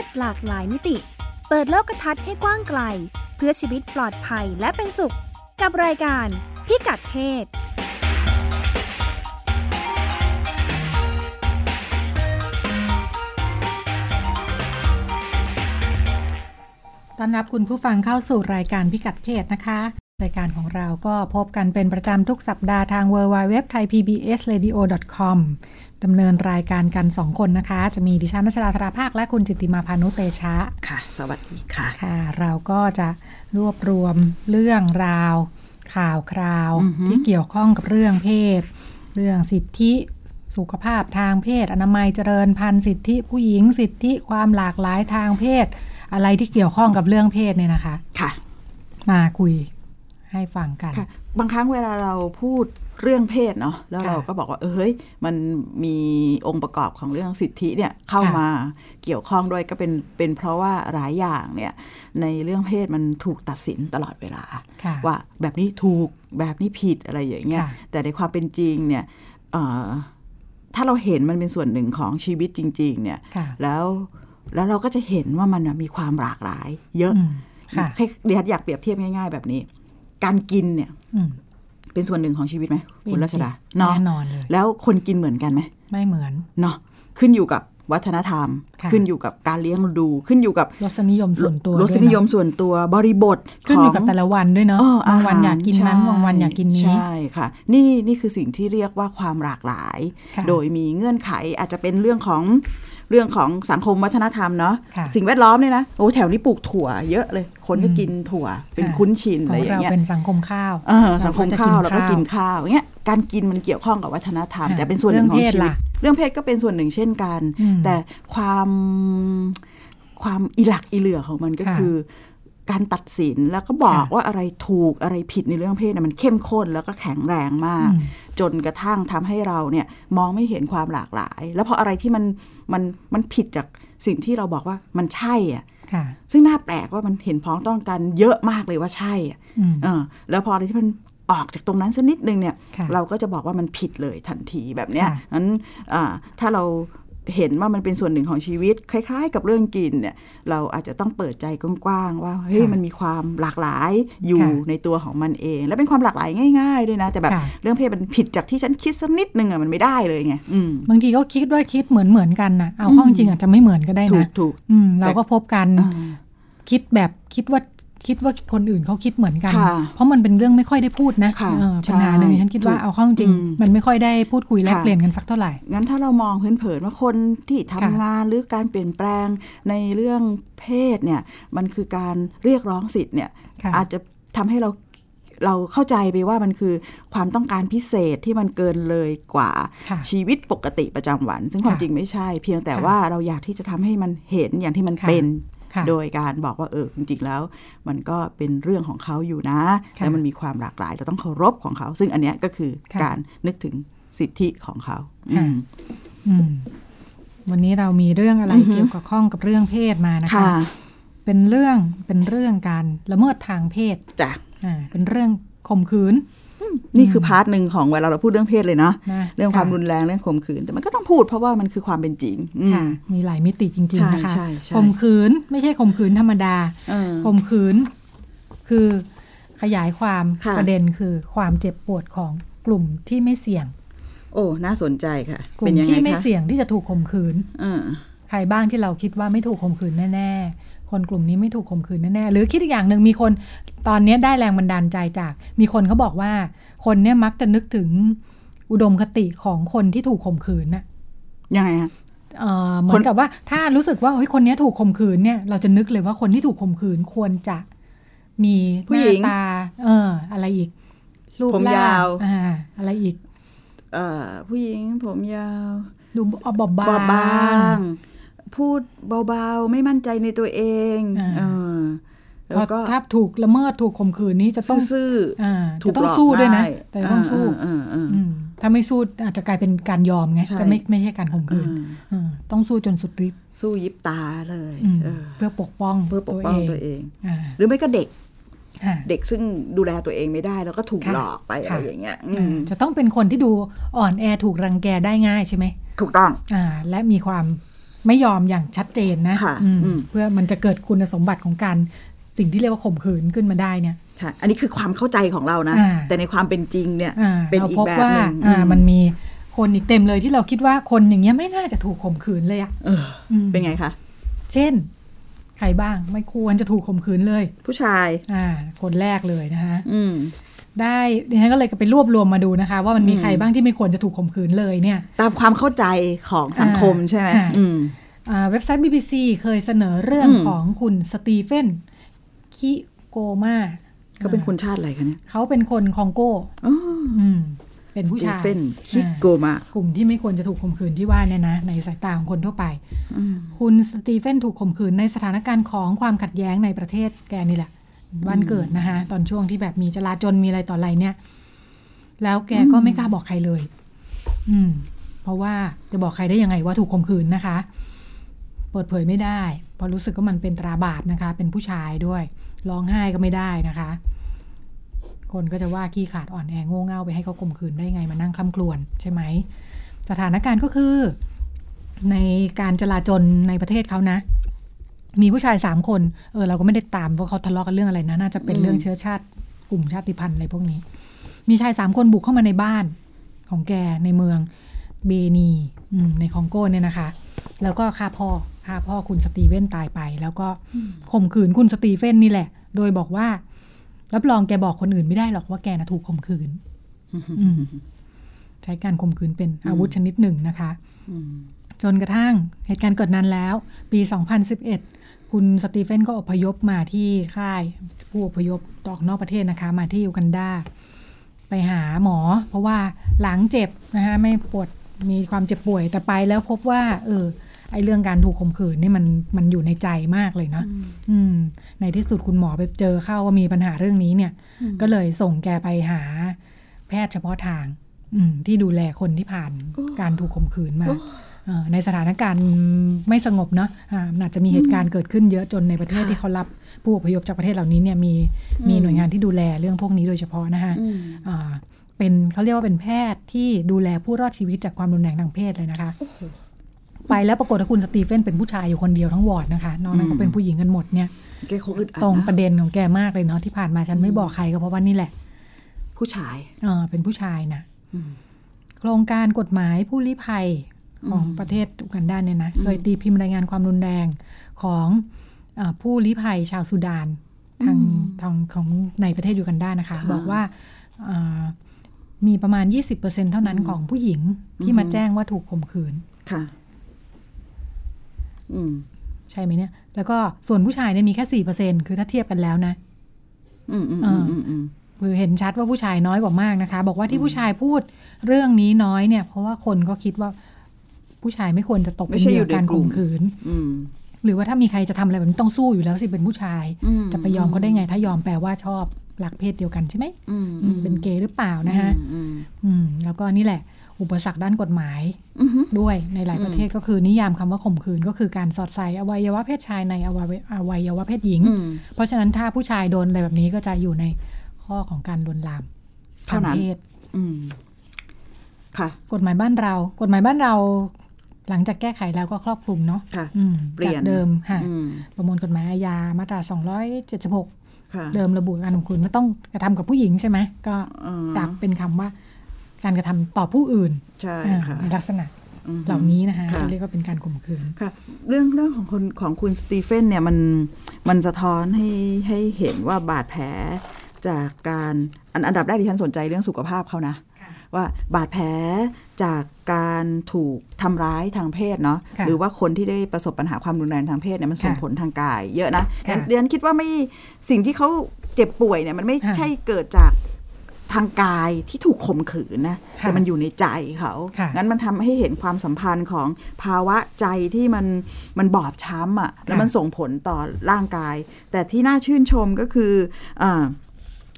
ศหลากหลายมิติ เปิดโลกทัศน์ให้กว้างไกล เพื่อชีวิตปลอดภัยและเป็นสุข กับรายการพิกัดเพศต้อนรับคุณผู้ฟังเข้าสู่รายการพิกัดเพศนะคะ รายการของเราก็พบกันเป็นประจำทุกสัปดาห์ทาง w w w t h a i p b s r a d i o c o m ดำเนินรายการกัน2คนนะคะ จะมีดิฉันนัชดาธราภาค และคุณจิตติมาพานุเตชะ ค่ะ สวัสดีค่ะ ค่ะ เราก็จะรวบรวมเรื่องราว ข่าวคราวอือฮึที่เกี่ยวข้องกับเรื่องเพศ เรื่องสิทธิสุขภาพทางเพศ อนามัยเจริญพันธุ์สิทธิผู้หญิงสิทธิความหลากหลายทางเพศ อะไรที่เกี่ยวข้องกับเรื่องเพศเนี่ยนะคะ ค่ะ มาคุยให้ฟังกันค่ะบางครั้งเวลาเราพูด เรื่องเพศเนาะแล้วค่ะเราก็บอกว่าเออเฮ้ยมันมีองค์ประกอบของเรื่องสิทธิเนี่ยเข้าค่ะมาเกี่ยวข้องด้วยก็เป็นเป็นเพราะว่าหลายอย่างเนี่ยในเรื่องเพศมันถูกตัดสินตลอดเวลาค่ะว่าแบบนี้ถูกแบบนี้ผิดอะไรอย่างเงี้ยค่ะแต่ในความเป็นจริงเนี่ยเอ่อถ้าเราเห็นมันเป็นส่วนหนึ่งของชีวิตจริง ๆ เนี่ยค่ะแล้วแล้วเราก็จะเห็นว่ามันน่ะมีความหลากหลาย เยอะอืมค่ะให้เดี๋ยวอยากเปรียบเทียบง่าย ๆ แบบนี้ การกินเนี่ยอืม เป็นส่วนหนึ่งของชีวิตไหมคุณเป็นรัชดาสิเนาะแน่นอนเลยแล้วคนกินเหมือนกันไหมไม่เหมือนเนาะขึ้นอยู่กับวัฒนธรรมค่ะขึ้นอยู่กับการเลี้ยงดูขึ้นอยู่กับรสนิยมส่วนตัวรสด้วยะนิยมส่วนตัวบริบทขึ้นอยู่กับขงแต่ละวันด้วยเนาะเออบางวันหรอยากกินนั้นใช่บางวันอยากกินนี้ใช่ค่ะ นี่นี่คือสิ่งที่เรียกว่าความหลากหลายค่ะโดยมีเงื่อนไขอาจจะเป็นเรื่องของ เรื่องของสังคมวัฒนธรรมเนาะค่ะสิ่งแวดล้อมเนี่ยนะโอ้แถวนี้ปลูกถั่วเยอะเลยคนก็อืมกินถั่วเป็นค่ะคุ้นชินขอะอไรงอย่างเราเงี้ยเป็นสังคมข้าวเออสังคมข้าวเราก็กินข้าวข้าวอย่างเงี้ยการกินมันเกี่ยวข้องกับวัฒนธรรมอ่าแต่เป็นส่วนหนึ่งของเรื่องเพศชีวิตล่ะเรื่องเพศก็เป็นส่วนหนึ่งเช่นกันอืมแต่ความความอีหลักอีเหลือของมันก็ค่ะคือการตัดสินแล้วก็บอกค่ะว่าอะไรถูกอะไรผิดในเรื่องเพศเนี่ยมันเข้มข้นแล้วก็แข็งแรงมากอืมจนกระทั่งทำให้เราเนี่ยมองไม่เห็นความหลากหลาย แล้วพออะไรที่มัน มันมันผิดจากสิ่งที่เราบอกว่ามันใช่อะค่ะซึ่งน่าแปลกว่ามันเห็นพ้องต้องกันเยอะมากเลยว่าใช่อะอืมเออแล้วพออะไรที่มันออกจากตรงนั้นสักนิดนึงเนี่ยค่ะเราก็จะบอกว่ามันผิดเลยทันทีแบบเนี้ยค่ะนั้นอ่าถ้าเรา เห็นว่ามันเป็นส่วนหนึ่งของชีวิต คล้าย ๆ กับเรื่องกินเนี่ยเราอาจจะต้องเปิดใจกว้างๆว่าเฮ้ยค่ะมันมีความหลากหลายอยู่ค่ะในตัวของมันเอง และเป็นความหลากหลายง่ายๆด้วยนะ แต่แบบค่ะเรื่องเพศมันผิดจากที่ฉันคิดสักนิดนึงอะมันไม่ได้เลยไงอืมบางทีก็คิดว่าคิดเหมือนเหมือนกันนะเอาเข้าจริงๆอาจจะไม่เหมือนก็ได้ถูนะกถูกอืมเราก็พบกันอ่าคิดแบบคิดว่า คิดว่าคนอื่นเขาคิดเหมือนกันค่ะเพราะมันเป็นเรื่องไม่ค่อยได้พูดนะค่ะเออใช่ปัญหาหนึ่งที่ฉันคิดว่าถูกเอาเข้าจริงอืมมันไม่ค่อยได้พูดคุยแลกค่ะเปลี่ยนกันสักเท่าไหร่ งั้นถ้าเรามองเผินๆว่าคนที่ทำค่ะงานหรือการเปลี่ยนแปลงในเรื่องเพศเนี่ยมันคือการเรียกร้องสิทธิ์เนี่ยค่ะอาจจะทำให้เราเราเข้าใจไปว่ามันคือความต้องการพิเศษที่มันเกินเลยกว่าค่ะชีวิตปกติประจำวัน ซึ่งความค่ะจริงไม่ใช่ เพียงแต่ค่ะว่าเราอยากที่จะทำให้มันเห็นอย่างที่มันค่ะเป็นค่ะ โดยการบอกว่าเออจริงๆแล้ว มันก็เป็นเรื่องของเขาอยู่นะค่ะแล้วมันมีความหลากหลายเราต้องเคารพของเขา ซึ่งอันเนี้ยก็คือค่ะการนึกถึงสิทธิของเขาค่ะอืมอืมวันนี้เรามีเรื่องอะไรอือฮึเกี่ยวกับข้องกับเรื่องเพศมานะคะค่ะเป็นเรื่องเป็นเรื่องการละเมิดทางเพศจ้ะอ่าเป็นเรื่องข่มขืน นี่คือ part หนึ่งของเวลาเราพูดเรื่องเพศเลยเนาะนะเรื่องความะรุนแรงเรื่องข่มขืน แต่มันก็ต้องพูดเพราะว่ามันคือความเป็นจริงอืมค่ะมีหลายมิติจริงใช่ๆนะคะใช่ใช่ข่มขืนไม่ใช่ข่มขืนธรรมดาเออข่มขืน คือขยายความค่ะประเด็นคือความเจ็บปวดของกลุ่มที่ไม่เสี่ยง โอ้ น่าสนใจค่ะกลุ่เป็นมยังไงที่ไม่คะเสี่ยงที่จะถูกข่มขืนเออใครบ้างที่เราคิดว่าไม่ถูกข่มขืนแน่ ๆ คนกลุ่มนี้ไม่ถูกข่มขืนแน่ๆหรือคิดอีกอย่างหนึ่งมีคนตอนนี้ได้แรงบันดาลใจจาก มีคนเขาบอกว่า คนเนี่ยมักจะนึกถึงอุดมคติของคนที่ถูกข่มขืนน่ะยังไงฮะเอ่อเหมือนกับว่าถ้ารู้สึกว่าเฮ้ยคนเนี้ยถูกข่มขืนเนี่ยเราจะนึกเลยว่าคนที่ถูกข่มขืนควรจะมีผู้หหญิน้างตา เออ อะไรอีกรูปผมร่งยาวอ่าอะไรอีก เอ่อ ผู้หญิงผมยาว ดูบอบบบอบบาางง พูดเบาๆ ไม่มั่นใจในตัวเองอ่าเออเพแล้วราะก็ถ้าถูกละเมิดถูกข่มขืนนี้จะต้องซื่ออ่าๆถูจะกต้อหลงอกสู้ด้วยนะง่าแต่ต้องสู้เออเออเอออืมถ้าไม่สู้อาจจะกลายเป็นการยอมไงใช่จะไม่ไม่ใช่การข่มขืนเอออืมต้องสู้จนสุดฤทธิ์สู้ยิบตาเลยอืมเออเพื่อปกป้องเพื่อปกป้องตัวเองอ่าหรือไม่ก็เด็กอ่าเด็กซึ่งดูแลตัวเองไม่ได้ แล้วก็ถูกค่ะหลอกไปอะไรค่ะอย่างเงี้ยอือ่ามจะต้องเป็นคนที่ดูอ่อนแอถูกรังแกได้ง่ายใช่ไหมถูกต้องอ่าและมีความ ไม่ยอมอย่างชัดเจนนะค่ะอืมอืมเพื่อมันจะเกิดคุณสมบัติของการสิ่งที่เรียกว่าข่มขืนขึ้นมาได้เนี่ยค่ะอันนี้คือความเข้าใจของเรานะอ่าแต่ในความเป็นจริงเนี่ยอ่าเป็นเราอีกพบแบบว่าหนึ่งอ่าอืมมันมีคนอีกเต็มเลยที่เราคิดว่าคนอย่างเงี้ยไม่น่าจะถูกข่มขืนเลยอะเอออืมเป็นไงคะเช่น ใครบ้างไม่ควรจะถูกข่มขืนเลย ผู้ชาย อ่า คนแรกเลยนะคะอืม ได้ดิฉันก็เลยไปรวบรวมมาดูนะคะ ว่ามันมีใครบ้างที่ไม่ควรจะถูกข่มขืนเลยเนี่ยตามความเข้าใจของสังคมอ่าใช่ไหมค่ะอืมอ่าเว็บไซต์ BBC เคยเสนอเรื่องอืมของคุณสตีเฟนคิโกมาเขาเป็นคนชาติอะไรคะเนี่ยเขาเป็นคนคองโกอ๋ออืมเป็นสผู้ตีชายเฟนคิโกมากลุ่มที่ไม่ควรจะถูกข่มขืนที่ว่าเนี่ยนะ ในสายตาของคนทั่วไปอืมคุณสตีเฟนถูกข่มขืนในสถานการณ์ของความขัดแย้งในประเทศแกนี่แหละ วันเกิดนะคะ ตอนช่วงที่แบบมีจลาจลมีอะไรต่ออะไรเนี่ย แล้วแกก็ไม่กล้าบอกใครเลย อืม เพราะว่าจะบอกใครได้ยังไงว่าถูกข่มขืนนะคะ เปิดเผยไม่ได้เพราะรู้สึกว่ามันเป็นตราบาปนะคะ เป็นผู้ชายด้วยร้องไห้ก็ไม่ได้นะคะ คนก็จะว่าขี้ขาดอ่อนแอโง่เง่าไปให้เขาข่มขืนได้ไงมานั่งคล่ำครวญใช่ไหมสถานการณ์ก็คือ ในการจลาจลในประเทศเขานะ มีผู้ชายสามคน เออเราก็ไม่ได้ตามว่าเขาทะเลาะกันเรื่องอะไรนะ น่าจะเป็นเรื่องเชื้อชาติ กลุ่มชาติพันธุ์อะไรพวกนี้ มีชายสามคนบุกเข้ามาในบ้านของแกในเมืองเบนีอืมในคองโกเนี่ยนะคะ แล้วก็ฆ่าพ่อฆ่าพ่อคุณสตีเวนตายไป แล้วก็ข่มขืนคุณสตีเฟนนี่แหละ โดยบอกว่ารับรองแกบอกคนอื่นไม่ได้หรอกว่าแกนะถูกข่มขืนอืมใช้การข่มขืนเป็นอาวุธชนิดหนึ่งนะคะจนกระทั่งเหตุการณ์เกิดนานแล้ว ปี 2011 คุณสตีเฟนก็อพยพมาที่ค่าย ผู้อพยพออกนอกประเทศนะคะ มาที่ยูกันดาไปหาหมอ เพราะว่าหลังเจ็บนะคะไม่ปวดมีความเจ็บป่วยแต่ไปแล้วพบว่า เออไอเรื่องการถูกข่มขืนนี่มันมันอยู่ในใจมากเลยเนาะอืม ในที่สุดคุณหมอไปเจอเข้าว่ามีปัญหาเรื่องนี้เนี่ย ก็เลยส่งแกไปหา แพทย์เฉพาะทาง อืม ที่ดูแลคนที่ผ่านการถูกข่มขืนมาเอ่อ ในสถานการณ์ไม่สงบเนาะอ่ามันอาจจะมีเหตุการณ์เกิดขึ้นเยอะจนในประเทศที่เขารับผู้อพยพจากประเทศเหล่านี้เนี่ยมีมีหน่วยงานที่ดูแลเรื่องพวกนี้โดยเฉพาะนะคะอืมอ่าเป็นเขาเรียกว่าเป็นแพทย์ที่ดูแลผู้รอดชีวิตจากความรุนแรงทางเพศเลยนะคะไปแล้วปรากฏว่าคุณสตีเฟนเป็นผู้ชายอยู่คนเดียวทั้งวอร์ดนะคะนอกนั้นก็เป็นผู้หญิงกันหมดเนี่ยแกคงอึดอัดตรงนะประเด็นของแกมากเลยเนาะที่ผ่านมาฉันไม่บอกใครก็เพราะว่านี่แหละ ผู้ชายเออเป็นผู้ชายนะอืมโครงการกฎหมายผู้ลี้ภัย ของประเทศอุกันดาเนี่ยนะเคยตีพิมพ์รายงานความรุนแรงของเออผู้ลี้ภัยชาวสุดานทางทางของในประเทศยูกันดานะคะค่ะบอกว่าเอ่อมีประมาณ 20%เท่านั้นของผู้หญิงที่มาแจ้งว่าถูกข่มขืนค่ะอืมใช่ไหมเนี่ย แล้วก็ส่วนผู้ชายเนี่ยมีแค่สี่เปอร์เซ็นคือถ้าเทียบกันแล้วนะอืมอืมอืมอืมอืมคือเห็นชัดว่าผู้ชายน้อยกว่ามากนะคะ บอกว่าที่ผู้ชายพูดเรื่องนี้น้อยเนี่ย เพราะว่าคนก็คิดว่า ผู้ชายไม่ควรจะตกเป็นเหยื่อการข่มขืนอืมหรือว่าถ้ามีใครจะทำอะไรแบบนี้ต้องสู้อยู่แล้วสิเป็นผู้ชายอืมจะไปยอมเขาได้ไง ถ้ายอมแปลว่าชอบรักเพศเดียวกันใช่ไหมอืมอืมเป็นเกย์หรือเปล่านะฮะอืมอืมแล้วก็นี่แหละ อุปสรรคด้านกฎหมายอืมด้วยในหลายประเทศก็คือนิยามคำว่าข่มขืนก็คือการสอดใส่อวัยวะเพศชายในอวัยวะอวัยวะเพศหญิงอืมเพราะฉะนั้นถ้าผู้ชายโดนอะไรแบบนี้ก็จะอยู่ในข้อของการลวนลามทาเท่างนั้นเพศอืมค่ะกฎหมายบ้านเรา กฎหมายบ้านเรา หลังจากแก้ไขแล้วก็ครอบคลุมเนาะค่ะอืมเปลี่ยนจากเดิมค่ะอืมประมวลกฎหมายอาญามาตรา 276ค่ะเดิมระบุการข่มขืนว่าต้องกระทำกับผู้หญิงใช่ไหมก็อืมปรับเป็นคำว่าการกระทำต่อผู้อื่นใช่อ่าค่ะในลักษณะอืมเหล่านี้นะคะค่ะเขาเรียกว่าเป็นการข่มขืนค่ะ เรื่องเรื่องของคนของคุณสตีเฟนเนี่ยมันมันสะท้อนให้ให้เห็นว่าบาดแผลจากการอันอันดับแรกที่ฉันสนใจเรื่องสุขภาพเขานะว่าบาดแผล จากการถูกทำร้ายทางเพศเนาะค่ะหรือว่าคนที่ได้ประสบปัญหาความรุนแรงทางเพศเนี่ยมันส่งค่ะผลทางกาย เยอะนะค่ะเดือนคิดว่าไม่สิ่งที่เขาเจ็บป่วยเนี่ยมันไม่ค่ะใช่เกิดจากทางกายที่ถูกข่มขืนนะค่ะแต่มันอยู่ในใจเขาค่ะงั้นมันทำให้เห็นความสัมพันธ์ของภาวะใจที่มันมันบอบช้ำอะ่ะ แล้วมันส่งผลต่อร่างกาย แต่ที่น่าชื่นชมก็คืออา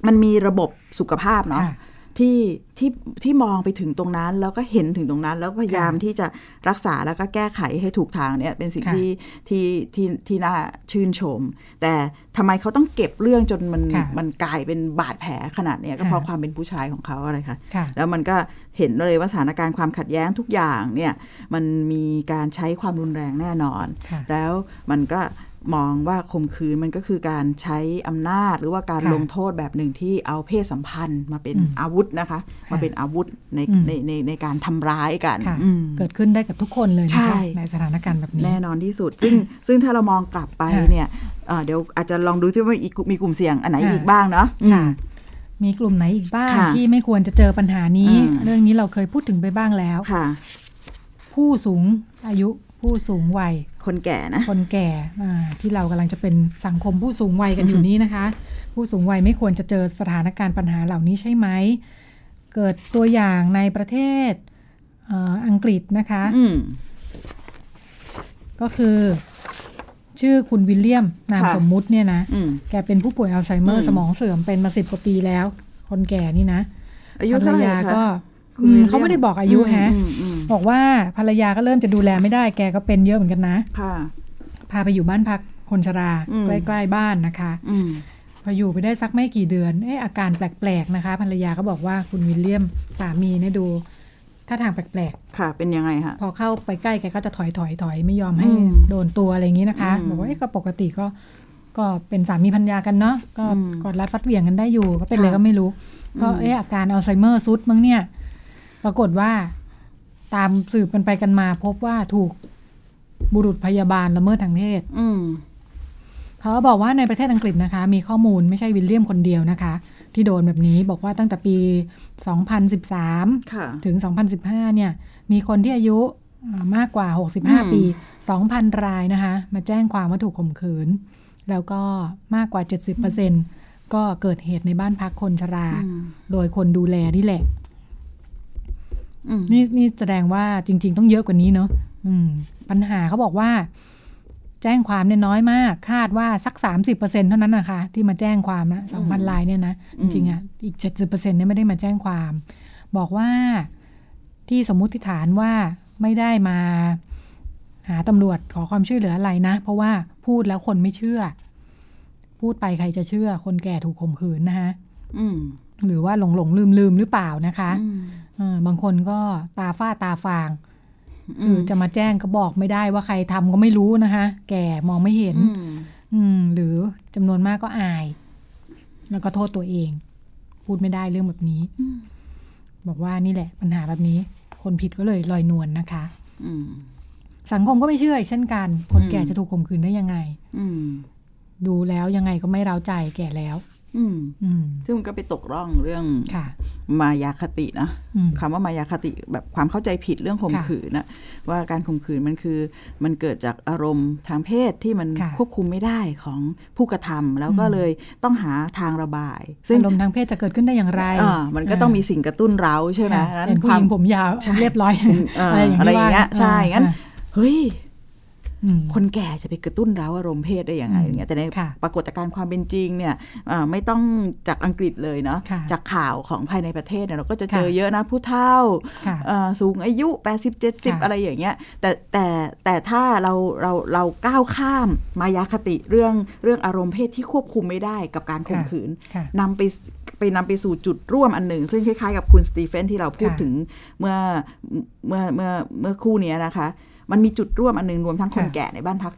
มันมีระบบสุขภาพเนาะค่ะ ที่ที่ที่มองไปถึงตรงนั้น แล้วก็เห็นถึงตรงนั้น แล้วพยายามที่จะรักษาแล้วก็แก้ไขให้ถูกทางเนี่ยเป็นสิ่งค่ะที่ที่ที่ที่น่าชื่นชม แต่ทำไมเขาต้องเก็บเรื่องจนมันค่ะมันกลายเป็นบาดแผลขนาดเนี้ยก็ค่ะเพราะความเป็นผู้ชายของเขาอะไรค่ะค่ะแล้วมันก็เห็นเลยว่าสถานการณ์ความขัดแย้งทุกอย่างเนี่ยมันมีการใช้ความรุนแรงแน่นอนค่ะแล้วมันก็ มองว่าข่มขืนมันก็คือการใช้อำนาจหรือว่าการค่ะลงโทษแบบหนึ่งที่เอาเพศสัมพันธ์มาเป็นอืมอาวุธนะคะ มาเป็นอาวุธในอืมในในในการทำร้ายกันค่ะอืมเกิดขึ้นได้กับทุกคนเลยนะใช่คะในสถานการณ์แบบนี้ แน่นอนที่สุด ซึ่งซึ่งถ้าเรามองกลับไปค่ะเนี่ยเอ่อเดี๋ยวอาจจะลองดูที่ว่าอีกมีกลุ่มเสี่ยงอันไหนค่ะอีกบ้างเนาะค่ะอืมมีกลุ่มไหนอีกบ้างค่ะที่ไม่ควรจะเจอปัญหานี้อืมเรื่องนี้เราเคยพูดถึงไปบ้างแล้วค่ะผู้สูงอายุผู้สูงวัย คนแก่นะคนแก่อ่าที่เรากำลังจะเป็นสังคมผู้สูงวัยกันอยู่นี้นะคะ ผู้สูงวัยไม่ควรจะเจอสถานการณ์ปัญหาเหล่านี้ใช่ไหม เกิดตัวอย่างในประเทศเอ่ออังกฤษนะคะอืมก็คือ ชื่อคุณวิลเลียม นามค่ะสมมุติเนี่ยนะอืมแกเป็นผู้ป่วยอัลไซเมออืร์มสมองเสื่อมเป็นมาสิบกว่าปีแล้ว คนแก่นี่นะอายุภรเท่ารไหร่ยาคะก็คุณอืมวิล เลียเขาไม่ได้บอกอายุฮะอืมอืมบอกว่าภรรยาก็เริ่มจะดูแลไม่ได้ แกก็เป็นเยอะเหมือนกันนะค่ะพาไปอยู่บ้านพักคนชราอืมใกล้ๆบ้านนะคะอืมพออยู่ไปได้สักไม่กี่เดือนเอออาการแปลกๆนะคะ ภรรยาก็บอกว่าคุณวิลเลียมสามีเนี่ยดูท่าทางแปลกค่ะ เป็นยังไงฮะๆพอเข้าไปใกล้แกก็จะถอยถอยถอยไม่ยอมให้อืมโดนตัวอะไรอย่างนี้นะคะอืมบอกว่าเอ๊ะก็ปกติก็ ก็เป็นสามีพัญญากันเนาะ ก็อืมกอดรัดฟัดเหวี่ยงกันได้อยู่ ก็เป็นอะไรค่ะก็ไม่รู้ ก็อืมเอออาการอัลไซเมอร์ซุดมั้งเนี่ย ปรากฏว่าตามสืบกันไปกันมา พบว่าถูกบุรุษพยาบาลละเมิดทางเพศอืมเขาบอกว่าในประเทศอังกฤษนะคะ มีข้อมูลไม่ใช่วิลเลียมคนเดียวนะคะ ที่โดนแบบนี้บอกว่าตั้งแต่ปี 2013ค่ะถึง 2015 เนี่ย มีคนที่อายุอ่ามากกว่าอืม65 ปี 2,000 รายนะคะ มาแจ้งความว่าถูกข่มขืน แล้วก็มากกว่า 70%ก็เกิดเหตุในบ้านพักคนชราอืมโดยคนดูแลนี่แหละอืม นี่นี่แสดงว่าจริง ๆ ต้องเยอะกว่านี้เนอะอืมปัญหาเขาบอกว่า แจ้งความเนี่ยน้อยมาก คาดว่าสัก30%เท่านั้นนะคะ ที่มาแจ้งความนะสองพันรายเนี่ยนะอืจมริงๆอะอีก70%เนี่ยไม่ได้มาแจ้งความ บอกว่าที่สมมุติฐานว่าไม่ได้มา หาตำรวจขอความช่วยเหลืออะไรนะ เพราะว่าพูดแล้วคนไม่เชื่อ พูดไปใครจะเชื่อ คนแก่ถูกข่มขืนนะคะอืมหรือว่าหลงหลงลืมลืมๆหรือเปล่านะคะอืมเออ บางคนก็ตาฝ้าตาฟาง คือจะมาแจ้งก็บอกไม่ได้ว่าใครทำก็ไม่รู้นะคะ แก่มองไม่เห็นอืมอืม หรือจำนวนมากก็อาย แล้วก็โทษตัวเอง พูดไม่ได้เรื่องแบบนี้ บอกว่านี่แหละ ปัญหาแบบนี้ คนผิดก็เลยลอยนวลนะคะอืมสังคมก็ไม่เชื่ออีกเช่นกัน คนแก่อืมจะถูกข่มขืนได้ยังไงอืมดูแล้วยังไงก็ไม่เร้าใจแก่แล้วอืมอืม ซึ่งมันก็ไปตกร่องเรื่องค่ะมายาคตินะอืมคำว่ามายาคติแบบความเข้าใจผิดเรื่องข่มค่ะขืนนะว่าการข่มขืนมันคือ มันเกิดจากอารมณ์ทางเพศที่มันค่ะควบคุมไม่ได้ของผู้กระทำแล้วก็อืมเลยต้องหาทางระบาย ซึ่งอารมณ์ทางเพศจะเกิดขึ้นได้อย่างไรอ่ามันก็ต้องมีสิ่งกระตุ้นเร้าใช่ไหมค่ะนั้นเป็นผู้ควาหมญิงผมยาวใช่เรียบร้อยเอ่ออะไรอย่างอะไรอย่างเงี้ยที่ว่ใช่งั้นอ่าเฮ้ยอืม คนแก่จะไปกระตุ้นเร้าอารมณ์เพศได้ยังไงอืมอย่างเงี้ยแต่ในค่ะปรากฏการณ์ความเป็นจริงเนี่ยอ่าไม่ต้องจากอังกฤษเลยเนาะค่ะจากข่าวของภายในประเทศเนี่ยเราก็จะเจอค่ะเยอะนะผู้เฒ่าค่ะเอ่อสูงอายุ 80ค่ะ70 อะไรอย่างเงี้ยแต่แต่แต่ถ้าเราเราเราก้าวข้ามมายาคติเรื่องเรื่องอารมณ์เพศที่ควบคุมไม่ได้กับการข่มขืนค่ะนำไปไปนำไปสู่จุดร่วมอันหนึ่ง ซึ่งคล้ายๆกับคุณสตีเฟนที่เราพูดค่ะถึงเมื่อเมื่อเมื่อเมื่อคู่เนี้ยนะคะ มันมีจุดร่วมอันหนึ่งรวมทั้งคนค่ะแก่ในบ้านพัก